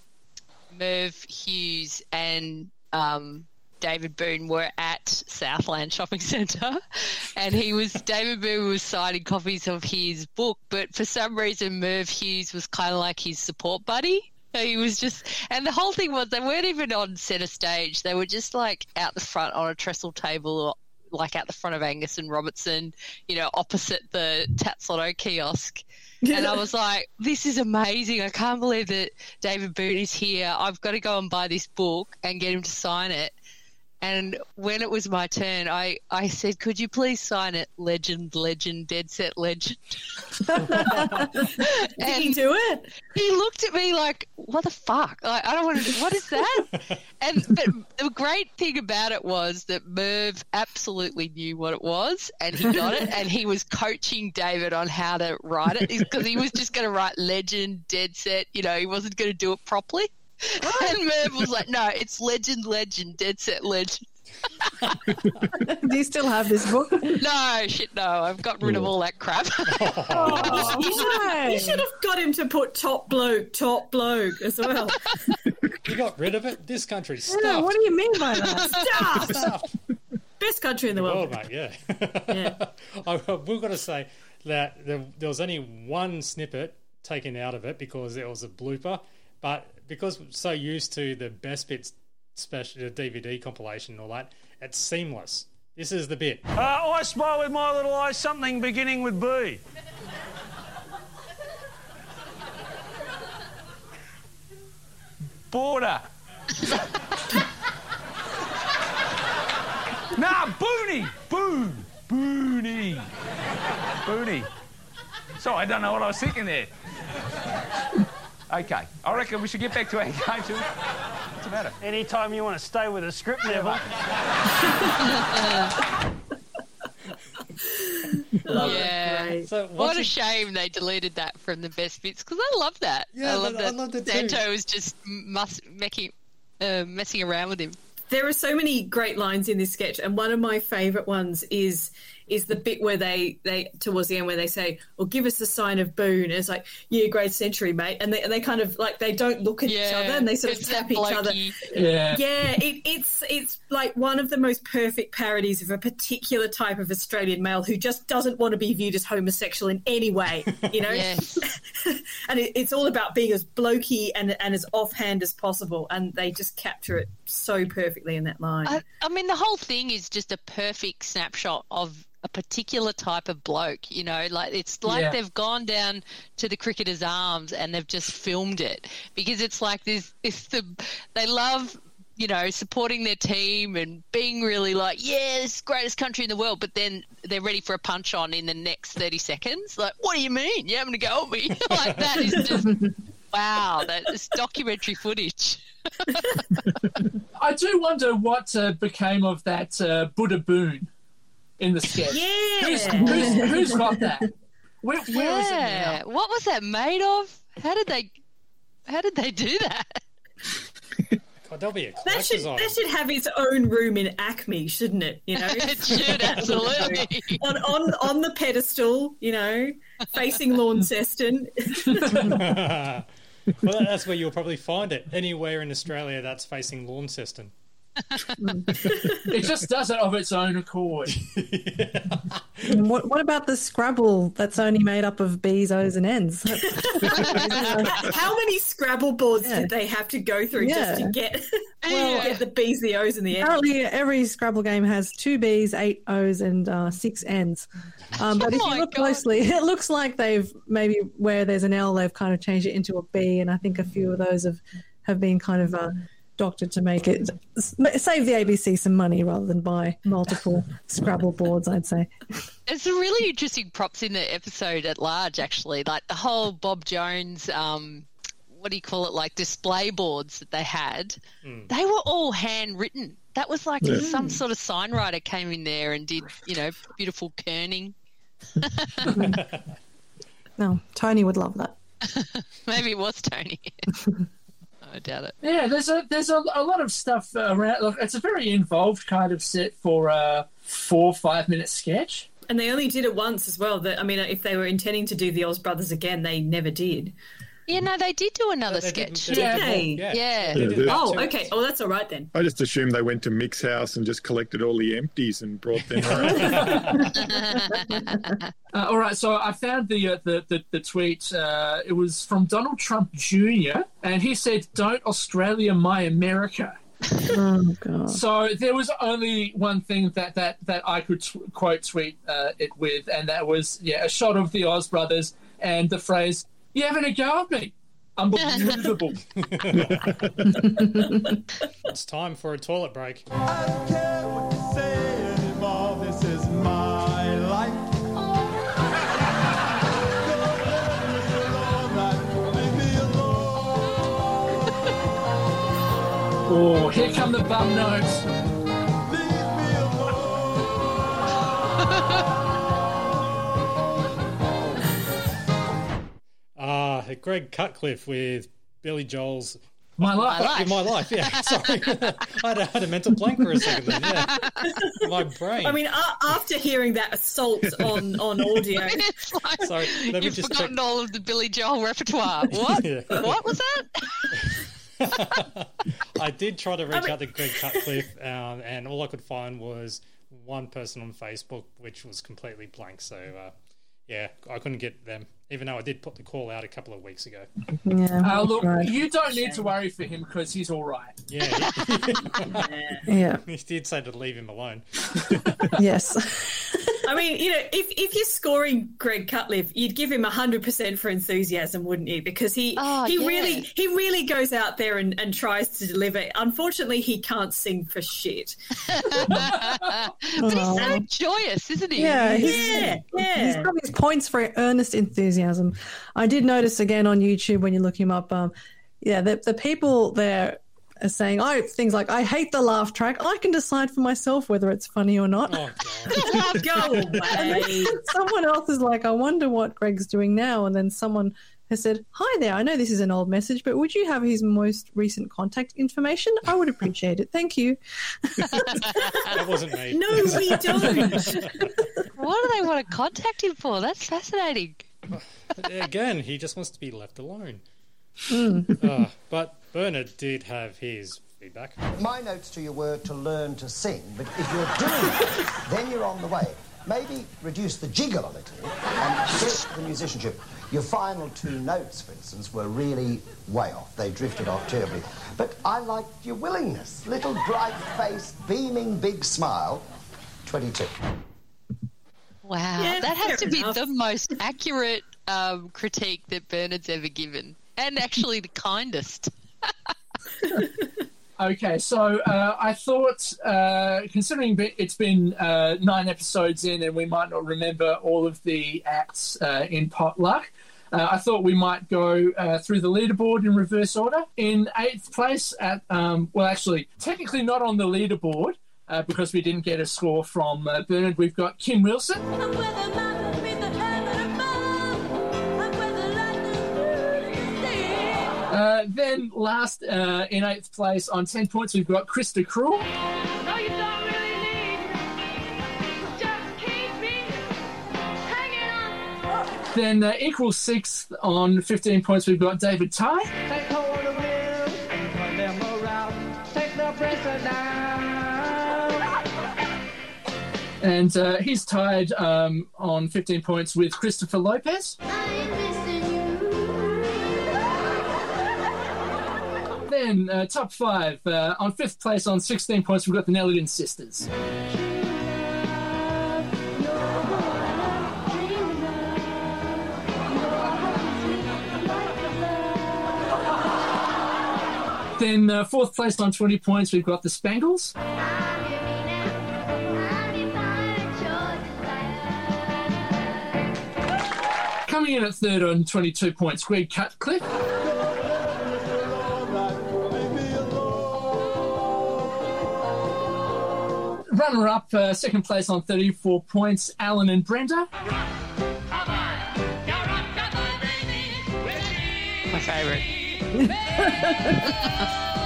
Merv Hughes and um, David Boon were at Southland Shopping Centre, and he was David Boon was signing copies of his book, but for some reason Merv Hughes was kind of like his support buddy. He was just, and the whole thing was they weren't even on centre stage; they were just like out the front on a trestle table, or like out the front of Angus and Robertson, you know, opposite the Tattslotto kiosk. And I was like, this is amazing. I can't believe that David Boon is here. I've got to go and buy this book and get him to sign it. And when it was my turn, I, I said, could you please sign it? Legend, legend, dead set legend.
Did he do it?
He looked at me like, what the fuck? Like, I don't want to, what is that? and but the great thing about it was that Merv absolutely knew what it was and he got it and he was coaching David on how to write it because he was just going to write legend, dead set, you know, he wasn't going to do it properly. And Merv was like, no, it's legend, legend, dead set legend.
Do you still have this book?
No, shit, no. I've got rid of all that crap.
Oh, you, should have, you should have got him to put top bloke, top bloke as well.
You got rid of it? This country's stuffed.
Yeah, what do you mean by that?
Stuffed. Best country in the world.
World, mate, yeah. I, we've got to say that there, there was only one snippet taken out of it because it was a blooper, but because we're so used to the best bits special DVD compilation and all that, it's seamless. This is the bit.
Uh, I spy with my little eye something beginning with B. Border. nah, Booney. Boon. Booney. Booney. So I don't know what I was thinking there. Okay, I reckon we should get back to our game. What's the matter?
Anytime you want to stay with a script, Neville.
yeah.
So
what
watching-
a shame they deleted that from the best bits because I love that.
Yeah,
I love
but I
that.
loved it too.
Santo was just mus- making, uh, messing around with him.
There are so many great lines in this sketch, and one of my favourite ones is is the bit where they they towards the end where they say, "Well, give us the sign of boon." And it's like, "Yeah, great century, mate," and they and they kind of like they don't look at each other and they sort of tap
that
each other.
Yeah.
yeah. It, it's it's like one of the most perfect parodies of a particular type of Australian male who just doesn't want to be viewed as homosexual in any way, you know. And it, it's all about being as blokey and and as offhand as possible, and they just capture it so perfectly in that line.
I, I mean, the whole thing is just a perfect snapshot of a particular type of bloke. You know, like it's like
Yeah.
they've gone down to the cricketer's arms and they've just filmed it because it's like this. It's the they love. You know, supporting their team and being really like, yeah, this greatest country in the world, but then they're ready for a punch on in the next 30 seconds. Like, what do you mean? You're having to go at me? like, that is just, wow, that is documentary footage.
I do wonder what uh, became of that uh, Buddha Boon in the sketch.
Yeah.
Who's, who's, who's got that? Where, where is it
yeah.
now?
What was that made of? How did they? How did they do that?
God, there'll be a
That should
item.
that should have its own room in ACMI, shouldn't it? You know,
It should, absolutely.
on on on the pedestal, you know, facing Launceston.
well, that's where you'll probably find it. Anywhere in Australia that's facing Launceston.
It just does it of its own accord.
And what, what about the Scrabble that's only made up of B's, O's, and N's?
How many Scrabble boards
Yeah.
did they have to go through just to get
Well,
get the B's, the O's, and the N's?
Apparently, every Scrabble game has two B's, eight O's, and uh, six N's. Um, but if
Oh
you look
God.
closely, it looks like they've maybe where there's an L, they've kind of changed it into a B, and I think a few of those have have been kind of uh, doctored to make it save the ABC some money rather than buy multiple Scrabble boards. I'd say.
There's some really interesting props in the episode at large, actually. Like the whole Bob Jones, um, what do you call it, like display boards that they had. They were all handwritten. That was like
Yeah.
some sort of signwriter came in there and did, you know, beautiful kerning.
No, Tony would love that.
Maybe it was Tony. I doubt it.
Yeah, there's a there's a, a lot of stuff around. Look, it's a very involved kind of set for a four five minute sketch.
And they only did it once as well. That I mean, if they were intending to do the Oz Brothers again, they never did.
Yeah, no, they did do another
They
sketch.
they did
Yeah.
the ball,
Yeah.
Yeah.
They
Yeah, they-
Oh, okay. Oh, that's all right then.
I just assumed they went to Mick's house and just collected all the empties and brought them around.
Uh, all right, so I found the uh, the, the the tweet. Uh, it was from Donald Trump Jr. and he said, "Don't Australia my America."
Oh god.
So there was only one thing that that that I could t- quote tweet uh, it with, and that was yeah, a shot of the Oz brothers and the phrase, "You having a go at me?" Unbelievable.
It's time for a toilet break.
This is my life.
oh, here come the bum notes.
Uh, Greg Cutcliffe with Billy Joel's
My life.
In my life, yeah. Sorry. I had, a, had a mental blank for a second then, yeah. My brain.
I mean, a- after hearing that assault on, on audio,
like,
Sorry, let
you've
just
forgotten
check-
all of the Billy Joel repertoire. What?
Yeah.
What was that?
I did try to reach
mean-
out to Greg Cutcliffe, um, and all I could find was one person on Facebook, which was completely blank. So, uh, yeah, I couldn't get them, even though I did put the call out a couple of weeks ago.
Yeah.
Uh, look,
right.
you don't need to worry for him because he's all right.
Yeah,
Yeah.
he, he did say to leave him alone.
Yes.
I mean, you know, if, if you're scoring Greg Cutcliffe, you'd give him hundred percent for enthusiasm, wouldn't you? Because he
Oh,
he
yeah.
really he really goes out there and, and tries to deliver. Unfortunately, he can't sing for shit.
but he's so joyous, isn't he?
Yeah, he's,
Yeah, yeah.
he's got his points for earnest enthusiasm. I did notice again on YouTube when you look him up, um, yeah, the, the people there are saying, oh, things like, I hate the laugh track. I can decide for myself whether it's funny or not.
Oh, God.
Go away.
someone else is like, I wonder what Greg's doing now. And then someone has said, Hi there, I know this is an old message, but would you have his most recent contact information? I would appreciate it. Thank you.
That wasn't me.
No, we don't.
What do they want to contact him for? That's fascinating.
Again, he just wants to be left alone. Uh, but Bernard did have his feedback.
My notes to you were to learn to sing, but if you're doing that, then you're on the way. Maybe reduce the jiggle a little and shift the musicianship. Your final two notes, for instance, were really way off. They drifted off terribly. But I liked your willingness. Little bright face, beaming big smile. 22.
Wow,
Yeah,
that has
fair
to be
enough.
the most accurate um, critique that Bernard's ever given, and actually the kindest.
Okay, so uh, I thought, uh, considering it's been uh, nine episodes in and we might not remember all of the acts uh, in Potluck, uh, I thought we might go uh, through the leaderboard in reverse order. In eighth place, at um, well, actually, technically not on the leaderboard uh, because we didn't get a score from uh, Bernard. We've got Kim Wilson. Uh, then last uh, in eighth place on 10 points, we've got Krista Cruel. Then uh, equal sixth on 15 points, we've got David Ty.
And
uh, he's tied um, on 15 points with Christopher Lopez. Then uh, top five uh, on fifth place on 16 points, we've got the Nelligan Sisters. Then uh, fourth place on 20 points, we've got the Spangles. Coming in at third on 22 points, Greg Cutcliffe. Runner up, uh, second place on 34 points, Alan and Brenda.
My favourite.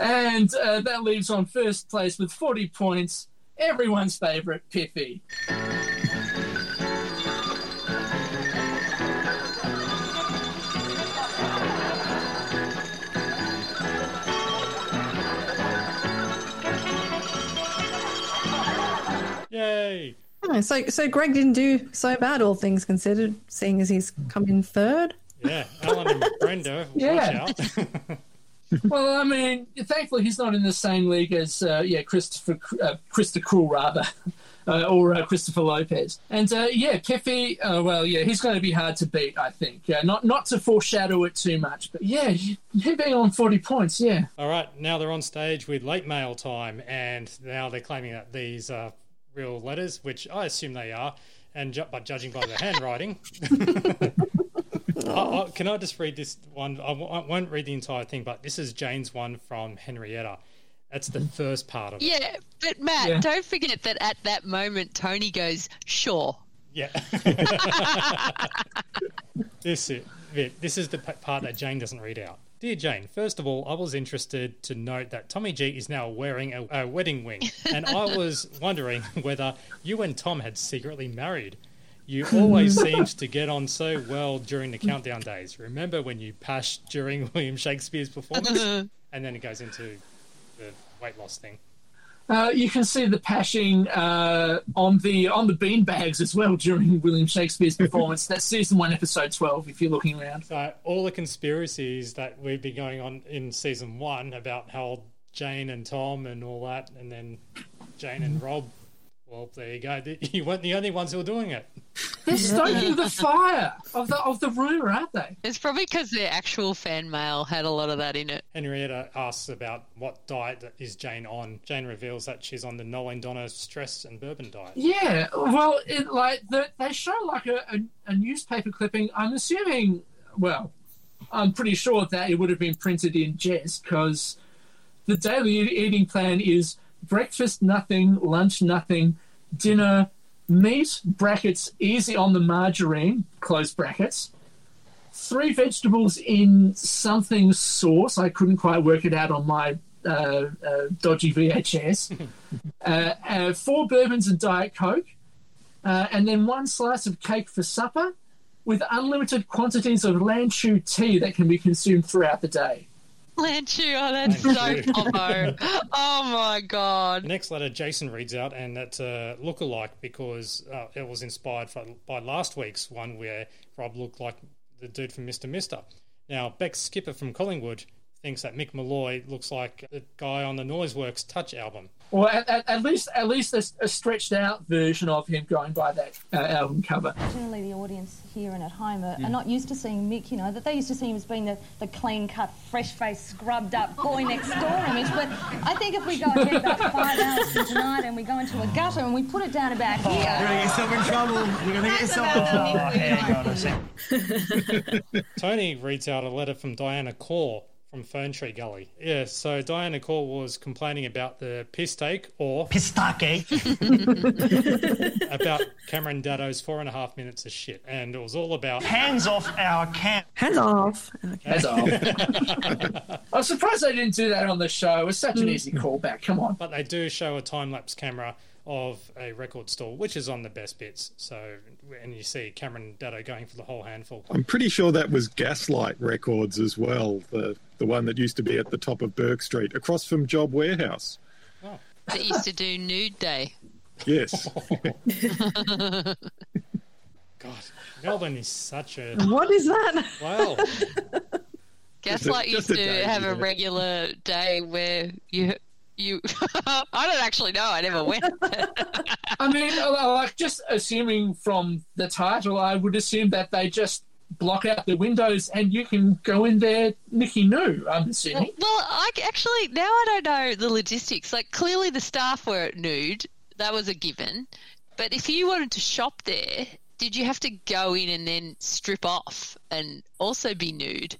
And uh, that leaves on first place with 40 points, everyone's favourite, Piffy.
Yay!
Oh, so, so Greg didn't do so bad, all things considered, seeing as he's come in third.
Yeah, Alan and Brenda,
Yeah.
watch out.
well, I mean, thankfully he's not in the same league as, uh, yeah, Christopher, uh, Krista Cruel, rather. Uh, or uh, Christopher Lopez, and uh, yeah, Piffy. Uh, well, yeah, he's going to be hard to beat. I think. Not not to foreshadow it too much, but yeah, him being on forty points. Yeah,
All right, now they're on stage with late mail time, and now they're claiming that these are real letters, which I assume they are, and ju- but judging by the handwriting. I, I, oh. can I just read this one? I w- I won't read the entire thing, but this is Jane's one from Henrietta. That's the first part of it.
Yeah, but Matt,
Yeah.
don't forget that at that moment, Tony goes, "Sure."
Yeah. this is. This is the part that Jane doesn't read out. Dear Jane, first of all, I was interested to note that Tommy G is now wearing a, a wedding ring, and I was wondering whether you and Tom had secretly married. You always seemed to get on so well during the countdown days. Remember when you pashed during William Shakespeare's performance? and then it goes into the weight loss thing.
Uh, you can see the pashing uh, on the on the bean bags as well during William Shakespeare's performance. That's season one, episode twelve. If you're looking around,
So all the conspiracies that we've been going on in season one about how Jane and Tom and all that, and then Jane and Rob. Well, there you go. You weren't the only ones who were doing it.
they're stoking the fire of the of the rumor, aren't they?
It's probably because their actual fan mail had a lot of that in it.
Henrietta asks about what diet is Jane on. Jane reveals that she's on the Nolan Donna stress and bourbon diet.
Yeah, well, it, like the, they show like a, a, a newspaper clipping. I'm assuming, well, I'm pretty sure that it would have been printed in jest because the daily eating plan is breakfast nothing, lunch nothing, dinner meat brackets easy on the margarine close brackets. Three vegetables in something sauce. I couldn't quite work it out on my uh, uh, dodgy VHS. uh, uh, four bourbons and Diet Coke, uh, and then one slice of cake for supper, with unlimited quantities of Lanchu tea that can be consumed throughout the day.
Lanchu, oh, that's so
Lanchu.
popo. Oh my god.
The next letter Jason reads out, and that's a look-alike because uh, it was inspired for, by last week's one where Rob looked like the dude from Mr. Mister. Now, Beck Skipper from Collingwood thinks that Mick Molloy looks like the guy on the Noiseworks Touch album.
Or at, at, at least, at least a, a stretched out version of him going by that uh, album cover.
Generally, the audience here and at home are,
Yeah.
are not used to seeing Mick, you know, that they used to see him as being the, the clean cut, fresh faced, scrubbed up boy next door image. But I think if we go ahead about five hours from tonight and we go into a gutter and we put it down about here.
You're going to get yourself in trouble. You're going to get yourself in trouble. Oh, hang on a sec.
Tony reads out a letter from Diana Core from Ferntree Gully. Yeah, so Diana Core was complaining about the piss take or
pistake eh?
about Cameron Daddo's four and a half minutes of shit, and it was all about
hands off our camp.
Hands off.
Hands off. I'm surprised they didn't do that on the show. It was such an mm. easy callback. Come on.
But they do show a time lapse camera of a record store, which is on the best bits. So, and you see Cameron Daddo going for the whole handful.
I'm pretty sure that was Gaslight Records as well, the the one that used to be at the top of Bourke Street, across from Job Warehouse. Oh.
That used to do nude day.
Yes.
God, Melbourne is such a
What is that?
wow.
Gaslight used to
day,
have a regular day where you you. I don't actually know. I never went.
I mean, uh, like just assuming from the title, I would assume that they just block out the windows and you can go in there, Nicky New. I'm assuming. well.
I actually now I don't know the logistics. Like clearly the staff were nude. That was a given. But if you wanted to shop there, did you have to go in and then strip off and also be nude?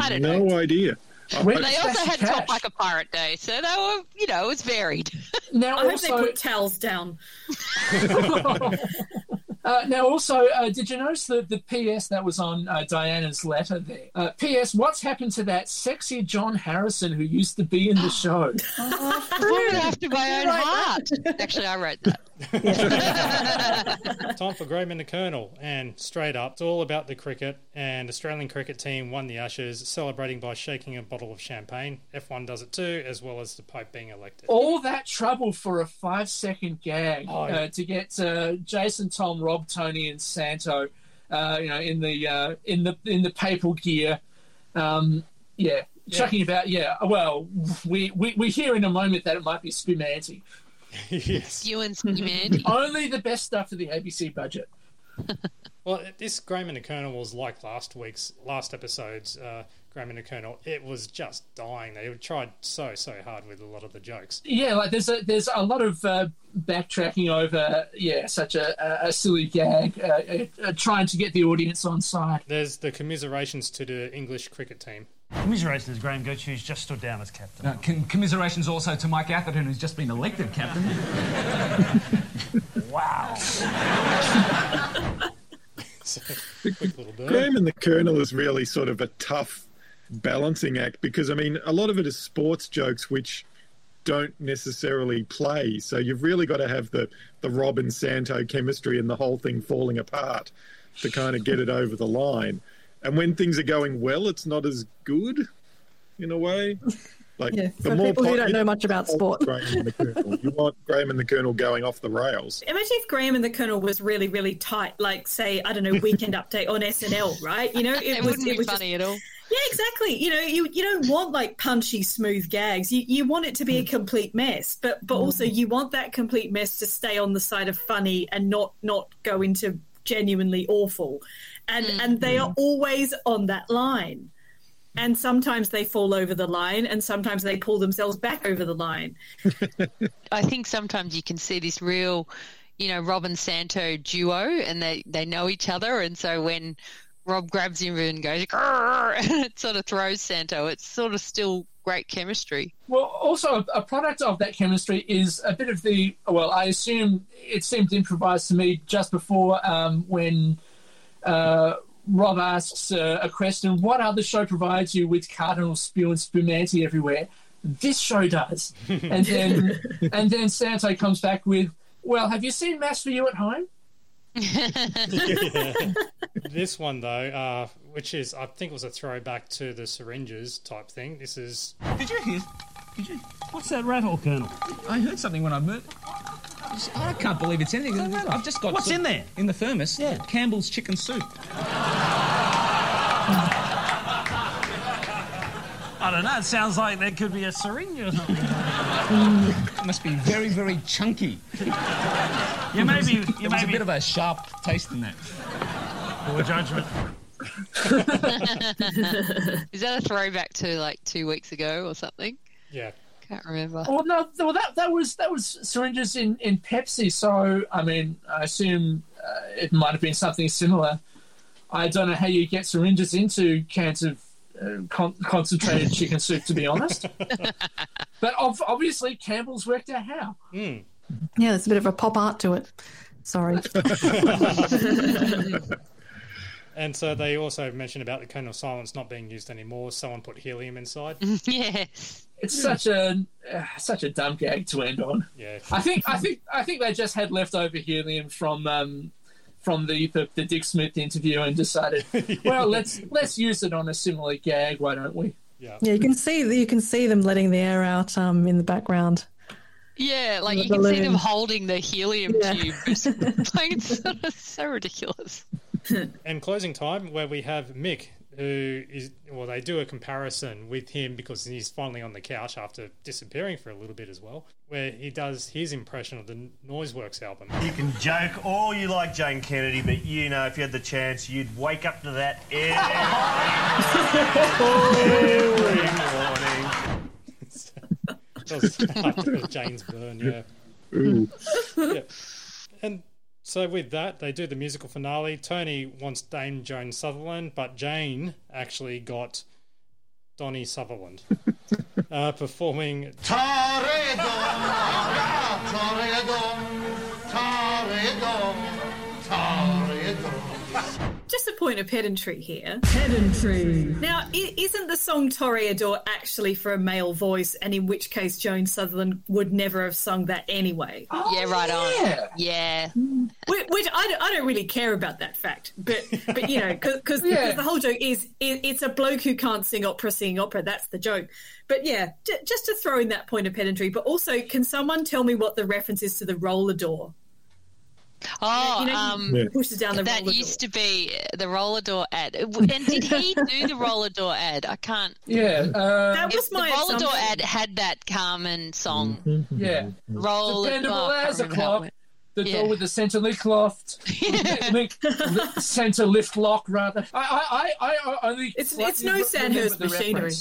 I don't
no
know.
No idea.
Where
they also had
cash?
Top Like a Pirate Day, so they were, you know, it was varied.
Now,
I hope they put towels down.
Uh, now, also, uh, did you notice the, the PS that was on uh, Diana's letter there? Uh, PS, what's happened to that sexy John Harrison who used to be in the show?
I wrote after my own heart. Actually, I wrote that.
Time for Graham and the Colonel, and straight up, it's all about the cricket. And Australian cricket team won the Ashes, celebrating by shaking a bottle of champagne. F1 does it too, as well as the Pope being elected.
All that trouble for a five second gag
Oh,
uh, to get uh, Jason, Tom, Rob, Tony, and Santo, uh, you know, in the uh, in the in the papal gear. Um, yeah, chucking about. Yeah, well, we, we we hear in a moment that it might be Spumanti.
yes.
You and Mandy.
Only the best stuff for the ABC budget.
Well, this Graham and the Colonel was like last week's last episode's uh, Graham and the Colonel. It was just dying. They tried so so hard with a lot of the jokes.
Yeah, like there's a there's a lot of uh, backtracking over yeah such a, a, a silly gag, uh, uh, uh, trying to get the audience on side.
There's the commiserations to the English cricket team.
Commiserations, Graham Gooch, who's just stood down as captain.
Uh, con- commiserations also to Mike Atherton, who's just been elected captain.
Wow.
Quick little bird.
Graham and the Colonel is really sort of a tough balancing act because I mean a lot of it is sports jokes which don't necessarily play. So you've really got to have the the Robin Santo chemistry and the whole thing falling apart to kind of get it over the line. And when things are going well, it's not as good in a way. Like
Yeah,
the
for
more
people who don't
you
know much about sport.
Graham and the Colonel. You want Graham and the Colonel going off the rails.
Imagine if Graham and the Colonel was really, really tight, like say, I don't know, Weekend Update on SNL, right? You know, it,
It
was
wouldn't
it
be
was
funny
just,
at all.
Yeah, exactly. You know, you you don't want like punchy, smooth gags. You you want it to be a mm. complete mess, but but also mm. you want that complete mess to stay on the side of funny and not not go into genuinely awful. And mm. and they are always on that line. And sometimes they fall over the line, and sometimes they pull themselves back over the line.
I think sometimes you can see this real, you know, Robin Santo duo, and they they know each other, and so when Rob grabs him and goes, and it sort of throws Santo, it's sort of still great chemistry.
Well, also a, a product of that chemistry is a bit of the. Well, I assume it seemed improvised to me just before um, when uh, Rob asks uh, a question: "What other show provides you with cardinal spew and spumanti everywhere?" This show does, and then and then Santo comes back with, "Well, have you seen Mass for You at Home?"
this one though, uh, which is I think was a throwback to the syringes type thing. This is
Did you hear? Did you? What's that rattle, Colonel? I heard something when I moved. I can't believe it's anything. I've just got.
What's
some-
in there?
In the thermos? Yeah. Campbell's chicken soup. I don't know. It sounds like there could be a syringe or something.
It must be very, very chunky.
You may be. You
There
may
was a
be.
bit of a sharp taste in that.
Poor judgment.
Is that a throwback to like two weeks ago or something?
Yeah.
Can't remember.
Well, no, well that that was that was syringes in in Pepsi. So I mean, I assume uh, it might have been something similar. I don't know how you get syringes into cans of con- concentrated chicken soup, to be honest. but ov- obviously, Campbell's worked out how.
Yeah, there's a bit of a pop art to it. Sorry.
And so they also mentioned about the cone of silence not being used anymore. Someone put helium inside.
yes.
It's such a uh, such a dumb gag to end on.
Yeah.
I think I think I think they just had leftover helium from um, from the, the the Dick Smith interview and decided, well, let's let's use it on a similar gag. Why don't we?
Yeah.
Yeah, you can see you can see them letting the air out um, in the background.
Yeah, like
The
you can see them holding the helium
Yeah.
tube. like it's sort so ridiculous.
and closing time where we have Mick, who is well, they do a comparison with him because he's finally on the couch after disappearing for a little bit as well, where he does his impression of the Noiseworks album.
You can joke all you like, Jane Kennedy, but you know, if you had the chance, you'd wake up to that every morning.
That was after Jane's burn, yeah.
Ooh.
yeah. And so with that, they do the musical finale. Tony wants Dame Joan Sutherland, but Jane actually got Donnie Sutherland uh, performing.
Just a point of pedantry here.
Pedantry.
Now, isn't the song Toreador actually for a male voice, and in which case Joan Sutherland would never have sung that anyway?
Oh, yeah, right on. Yeah.
Which, which I, don't, I don't really care about that fact, but but you know, because
Yeah.
the whole joke is it, it's a bloke who can't sing opera singing opera. That's the joke. But yeah, j- just to throw in that point of pedantry. But also, can someone tell me what the reference is to the roller door?
Oh,
You know,
um,
Yeah.
pushes down the
that
roller
used
door.
to be the roller door ad. And did he do the roller door ad? I can't.
Yeah, uh,
That was my
the roller door ad had that Carmen song.
Mm-hmm. yeah.
Roller
Dependable
oh,
as a
remember how it
clock. The
Yeah.
door with the centre link loft, link, centre lift lock rather. I, I, I, I only
It's- it's no
re-
Sandhurst machinery.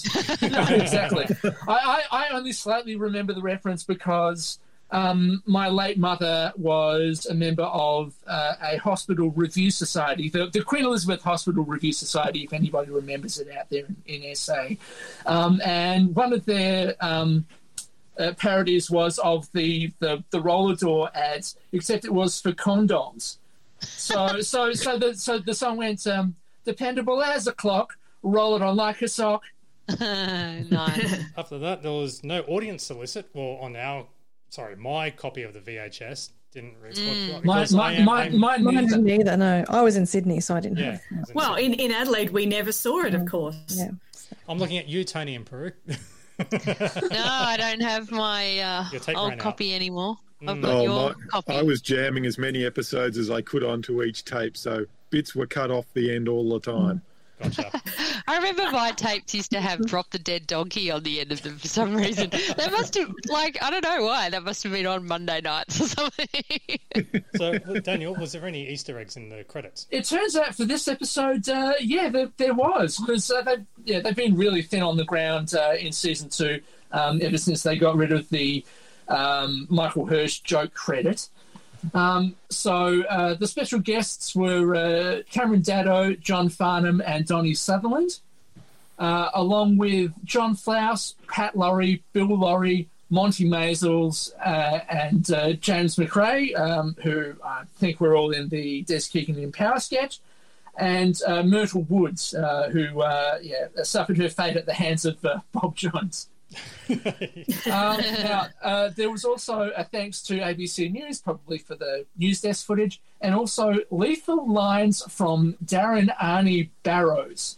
No, exactly. I, I, I only slightly remember the reference because um, my late mother was a member of uh, a hospital review society, the, the Queen Elizabeth Hospital Revue Society, if anybody remembers it out there in, in SA. Um, and one of their um, uh, parodies was of the, the, the roller door ads, except it was for condoms. So so so the so the song went um, dependable as a clock, roll it on like a sock.
nice.
After that, there was no audience solicit. Well, on our, sorry, my copy of the VHS didn't record.
Mm.
My- my-
am
my-
a-
my-
Mine didn't either. No, I was in Sydney, so I didn't.
Yeah.
Have.
Well, in, in Adelaide, we never saw it, of course.
Yeah.
I'm looking at you, Tony, in Peru.
No, I don't have my uh, old
ran out.
copy anymore.
Mm.
I've got
Oh,
your
my-
copy.
I was jamming as many episodes as I could onto each tape, so bits were cut off the end all the time.
Gotcha.
I remember my tapes used to have "Drop the Dead Donkey" on the end of them for some reason. That must have, like, I don't know why. That must have been on Monday nights or something.
so, Daniel, was there any Easter eggs in the credits?
It turns out for this episode, uh, yeah, there, there was because uh, they yeah they've been really thin on the ground uh, in season two um, ever since they got rid of the um, Michael Hirsch joke credit. Um, so uh, the special guests were uh, Cameron Daddo, John Farnham, and Donnie Sutherland, uh, along with John Flaus, Pat Lorry, Bill Lorry, Monty Maisels, uh, and uh, James McRae, um, who I think were all in the Desk Kicking in Power sketch, and uh, Myrtle Woods, who yeah suffered her fate at the hands of Bob Jones. um, now, uh, there was also a thanks to ABC News, probably for the news desk footage, and also lethal lines from Darren Arnie Barrows.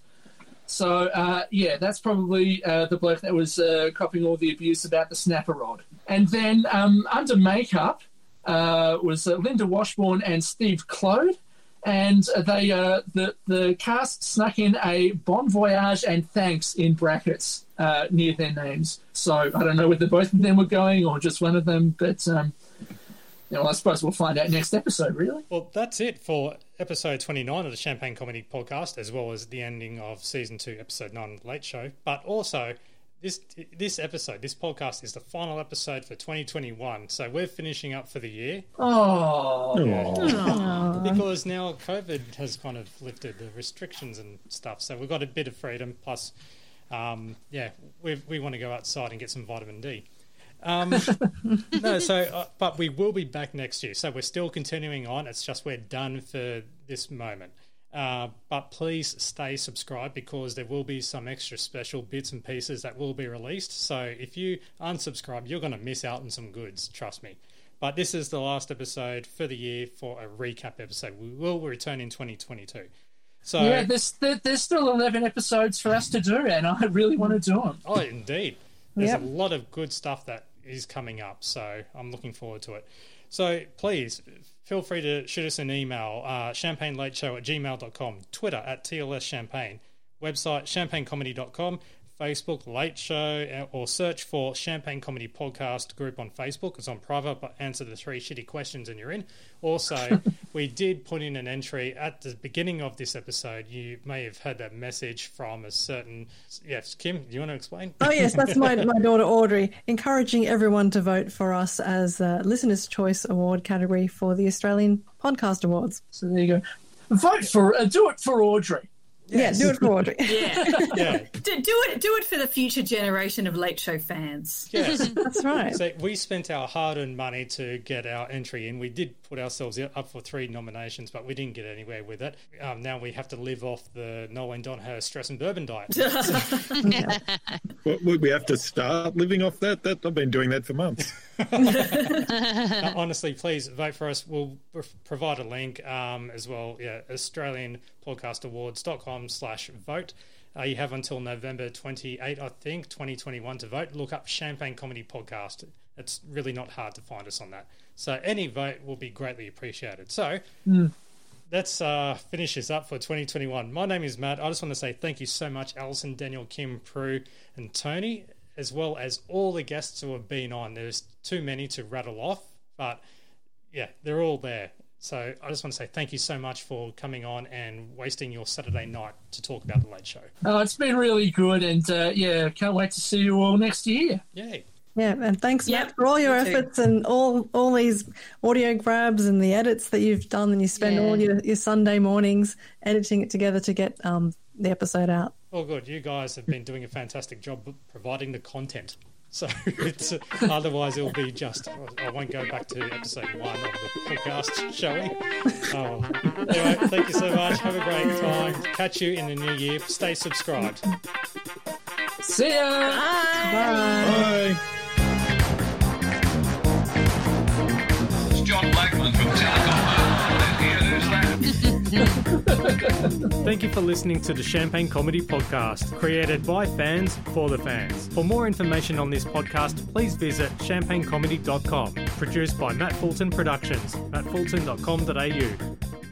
So, uh, yeah, that's probably uh, the bloke that was uh, copying all the abuse about the snapper rod. And then um, under makeup uh, was uh, Linda Washburn and Steve Clode. And they, the the cast snuck in a bon voyage and thanks in brackets uh, near their names. So I don't know whether both of them were going or just one of them, but um, you know, I suppose we'll find out next episode. Really.
Well, that's it for episode 29 of the Champagne Comedy Podcast, as well as the ending of season two, episode 9 of the Late Show. But also, this this episode, this podcast is the final episode for 2021. So we're finishing up for the year.
Oh.
Because now COVID has kind of lifted the restrictions and stuff. So we've got a bit of freedom. Plus, um, yeah, we, we want to go outside and get some vitamin D. Um, no, so uh, but we will be back next year. So we're still continuing on. It's just we're done for this moment. Uh, but please stay subscribed because there will be some extra special bits and pieces that will be released. So if you unsubscribe, you're going to miss out on some goods. Trust me. But this is the last episode for the year for a recap episode. We will return in 2022. So
yeah, there's there's still eleven episodes for us to do, and I really want to do them.
Oh, indeed. There's
Yep.
a lot of good stuff that is coming up, so I'm looking forward to it. So please feel free to shoot us an email, uh, champagnelateshow at gmail.com, Twitter at TLS Champagne, website champagnecomedy.com, Facebook Late Show, uh, or search for Champagne Comedy Podcast group on Facebook. It's on private, but answer the three shitty questions and you're in. Also, we did put in an entry at the beginning of this episode. You may have heard that message from a certain. Yes, Kim, do you want to explain?
Oh yes, that's my my daughter Audrey, encouraging everyone to vote for us as uh, Listener's Choice Award category for the Australian Podcast Awards.
So there you go. Vote for uh, do it for Audrey.
Yeah, do it for Audrey.
Yeah.
Yeah.
do, do it do it for the future generation of late show fans.
Yes,
that's right.
So we spent our hard-earned money to get our entry in. We did put ourselves up for three nominations, but we didn't get anywhere with it. Um, now we have to live off the Noel Donhurst stress and bourbon diet.
Well, we- we have to start living off that. That I've been doing that for months.
Uh, honestly, please vote for us. We'll pr- provide a link um, as well. Yeah, AustralianPodcastAwards.com slash vote. Uh, you have until November 28, I think, 2021 to vote. Look up Champagne Comedy Podcast. It's really not hard to find us on that. So any vote will be greatly appreciated. So
Mm.
let's uh, finish this up for 2021. My name is Matt. I just want to say thank you so much, Alison, Daniel, Kim, Prue, and Tony, as well as all the guests who have been on. There's too many to rattle off, but yeah, they're all there. So I just want to say thank you so much for coming on and wasting your Saturday night to talk about the Late Show.
Oh, it's been really good, and uh, yeah, can't wait to see you all next year.
Yay!
Yeah, and thanks
Yep,
Matt for all your
me too.
efforts and all all these audio grabs and the edits that you've done, and you spend
Yeah.
all your, your Sunday mornings editing it together to get um, the episode out.
Well, good. You guys have been doing a fantastic job providing the content. So it's otherwise it'll be just I won't go back to episode one of the podcast, shall we? Oh, anyway, thank you so much. Have a great time. Catch you in the new year. Stay subscribed.
See ya.
Bye.
It's
Thank you for listening to the Champagne Comedy Podcast, created by fans for the fans. For more information on this podcast, please visit champagnecomedy.com. Produced by Matt Fulton Productions, mattfulton.com.au.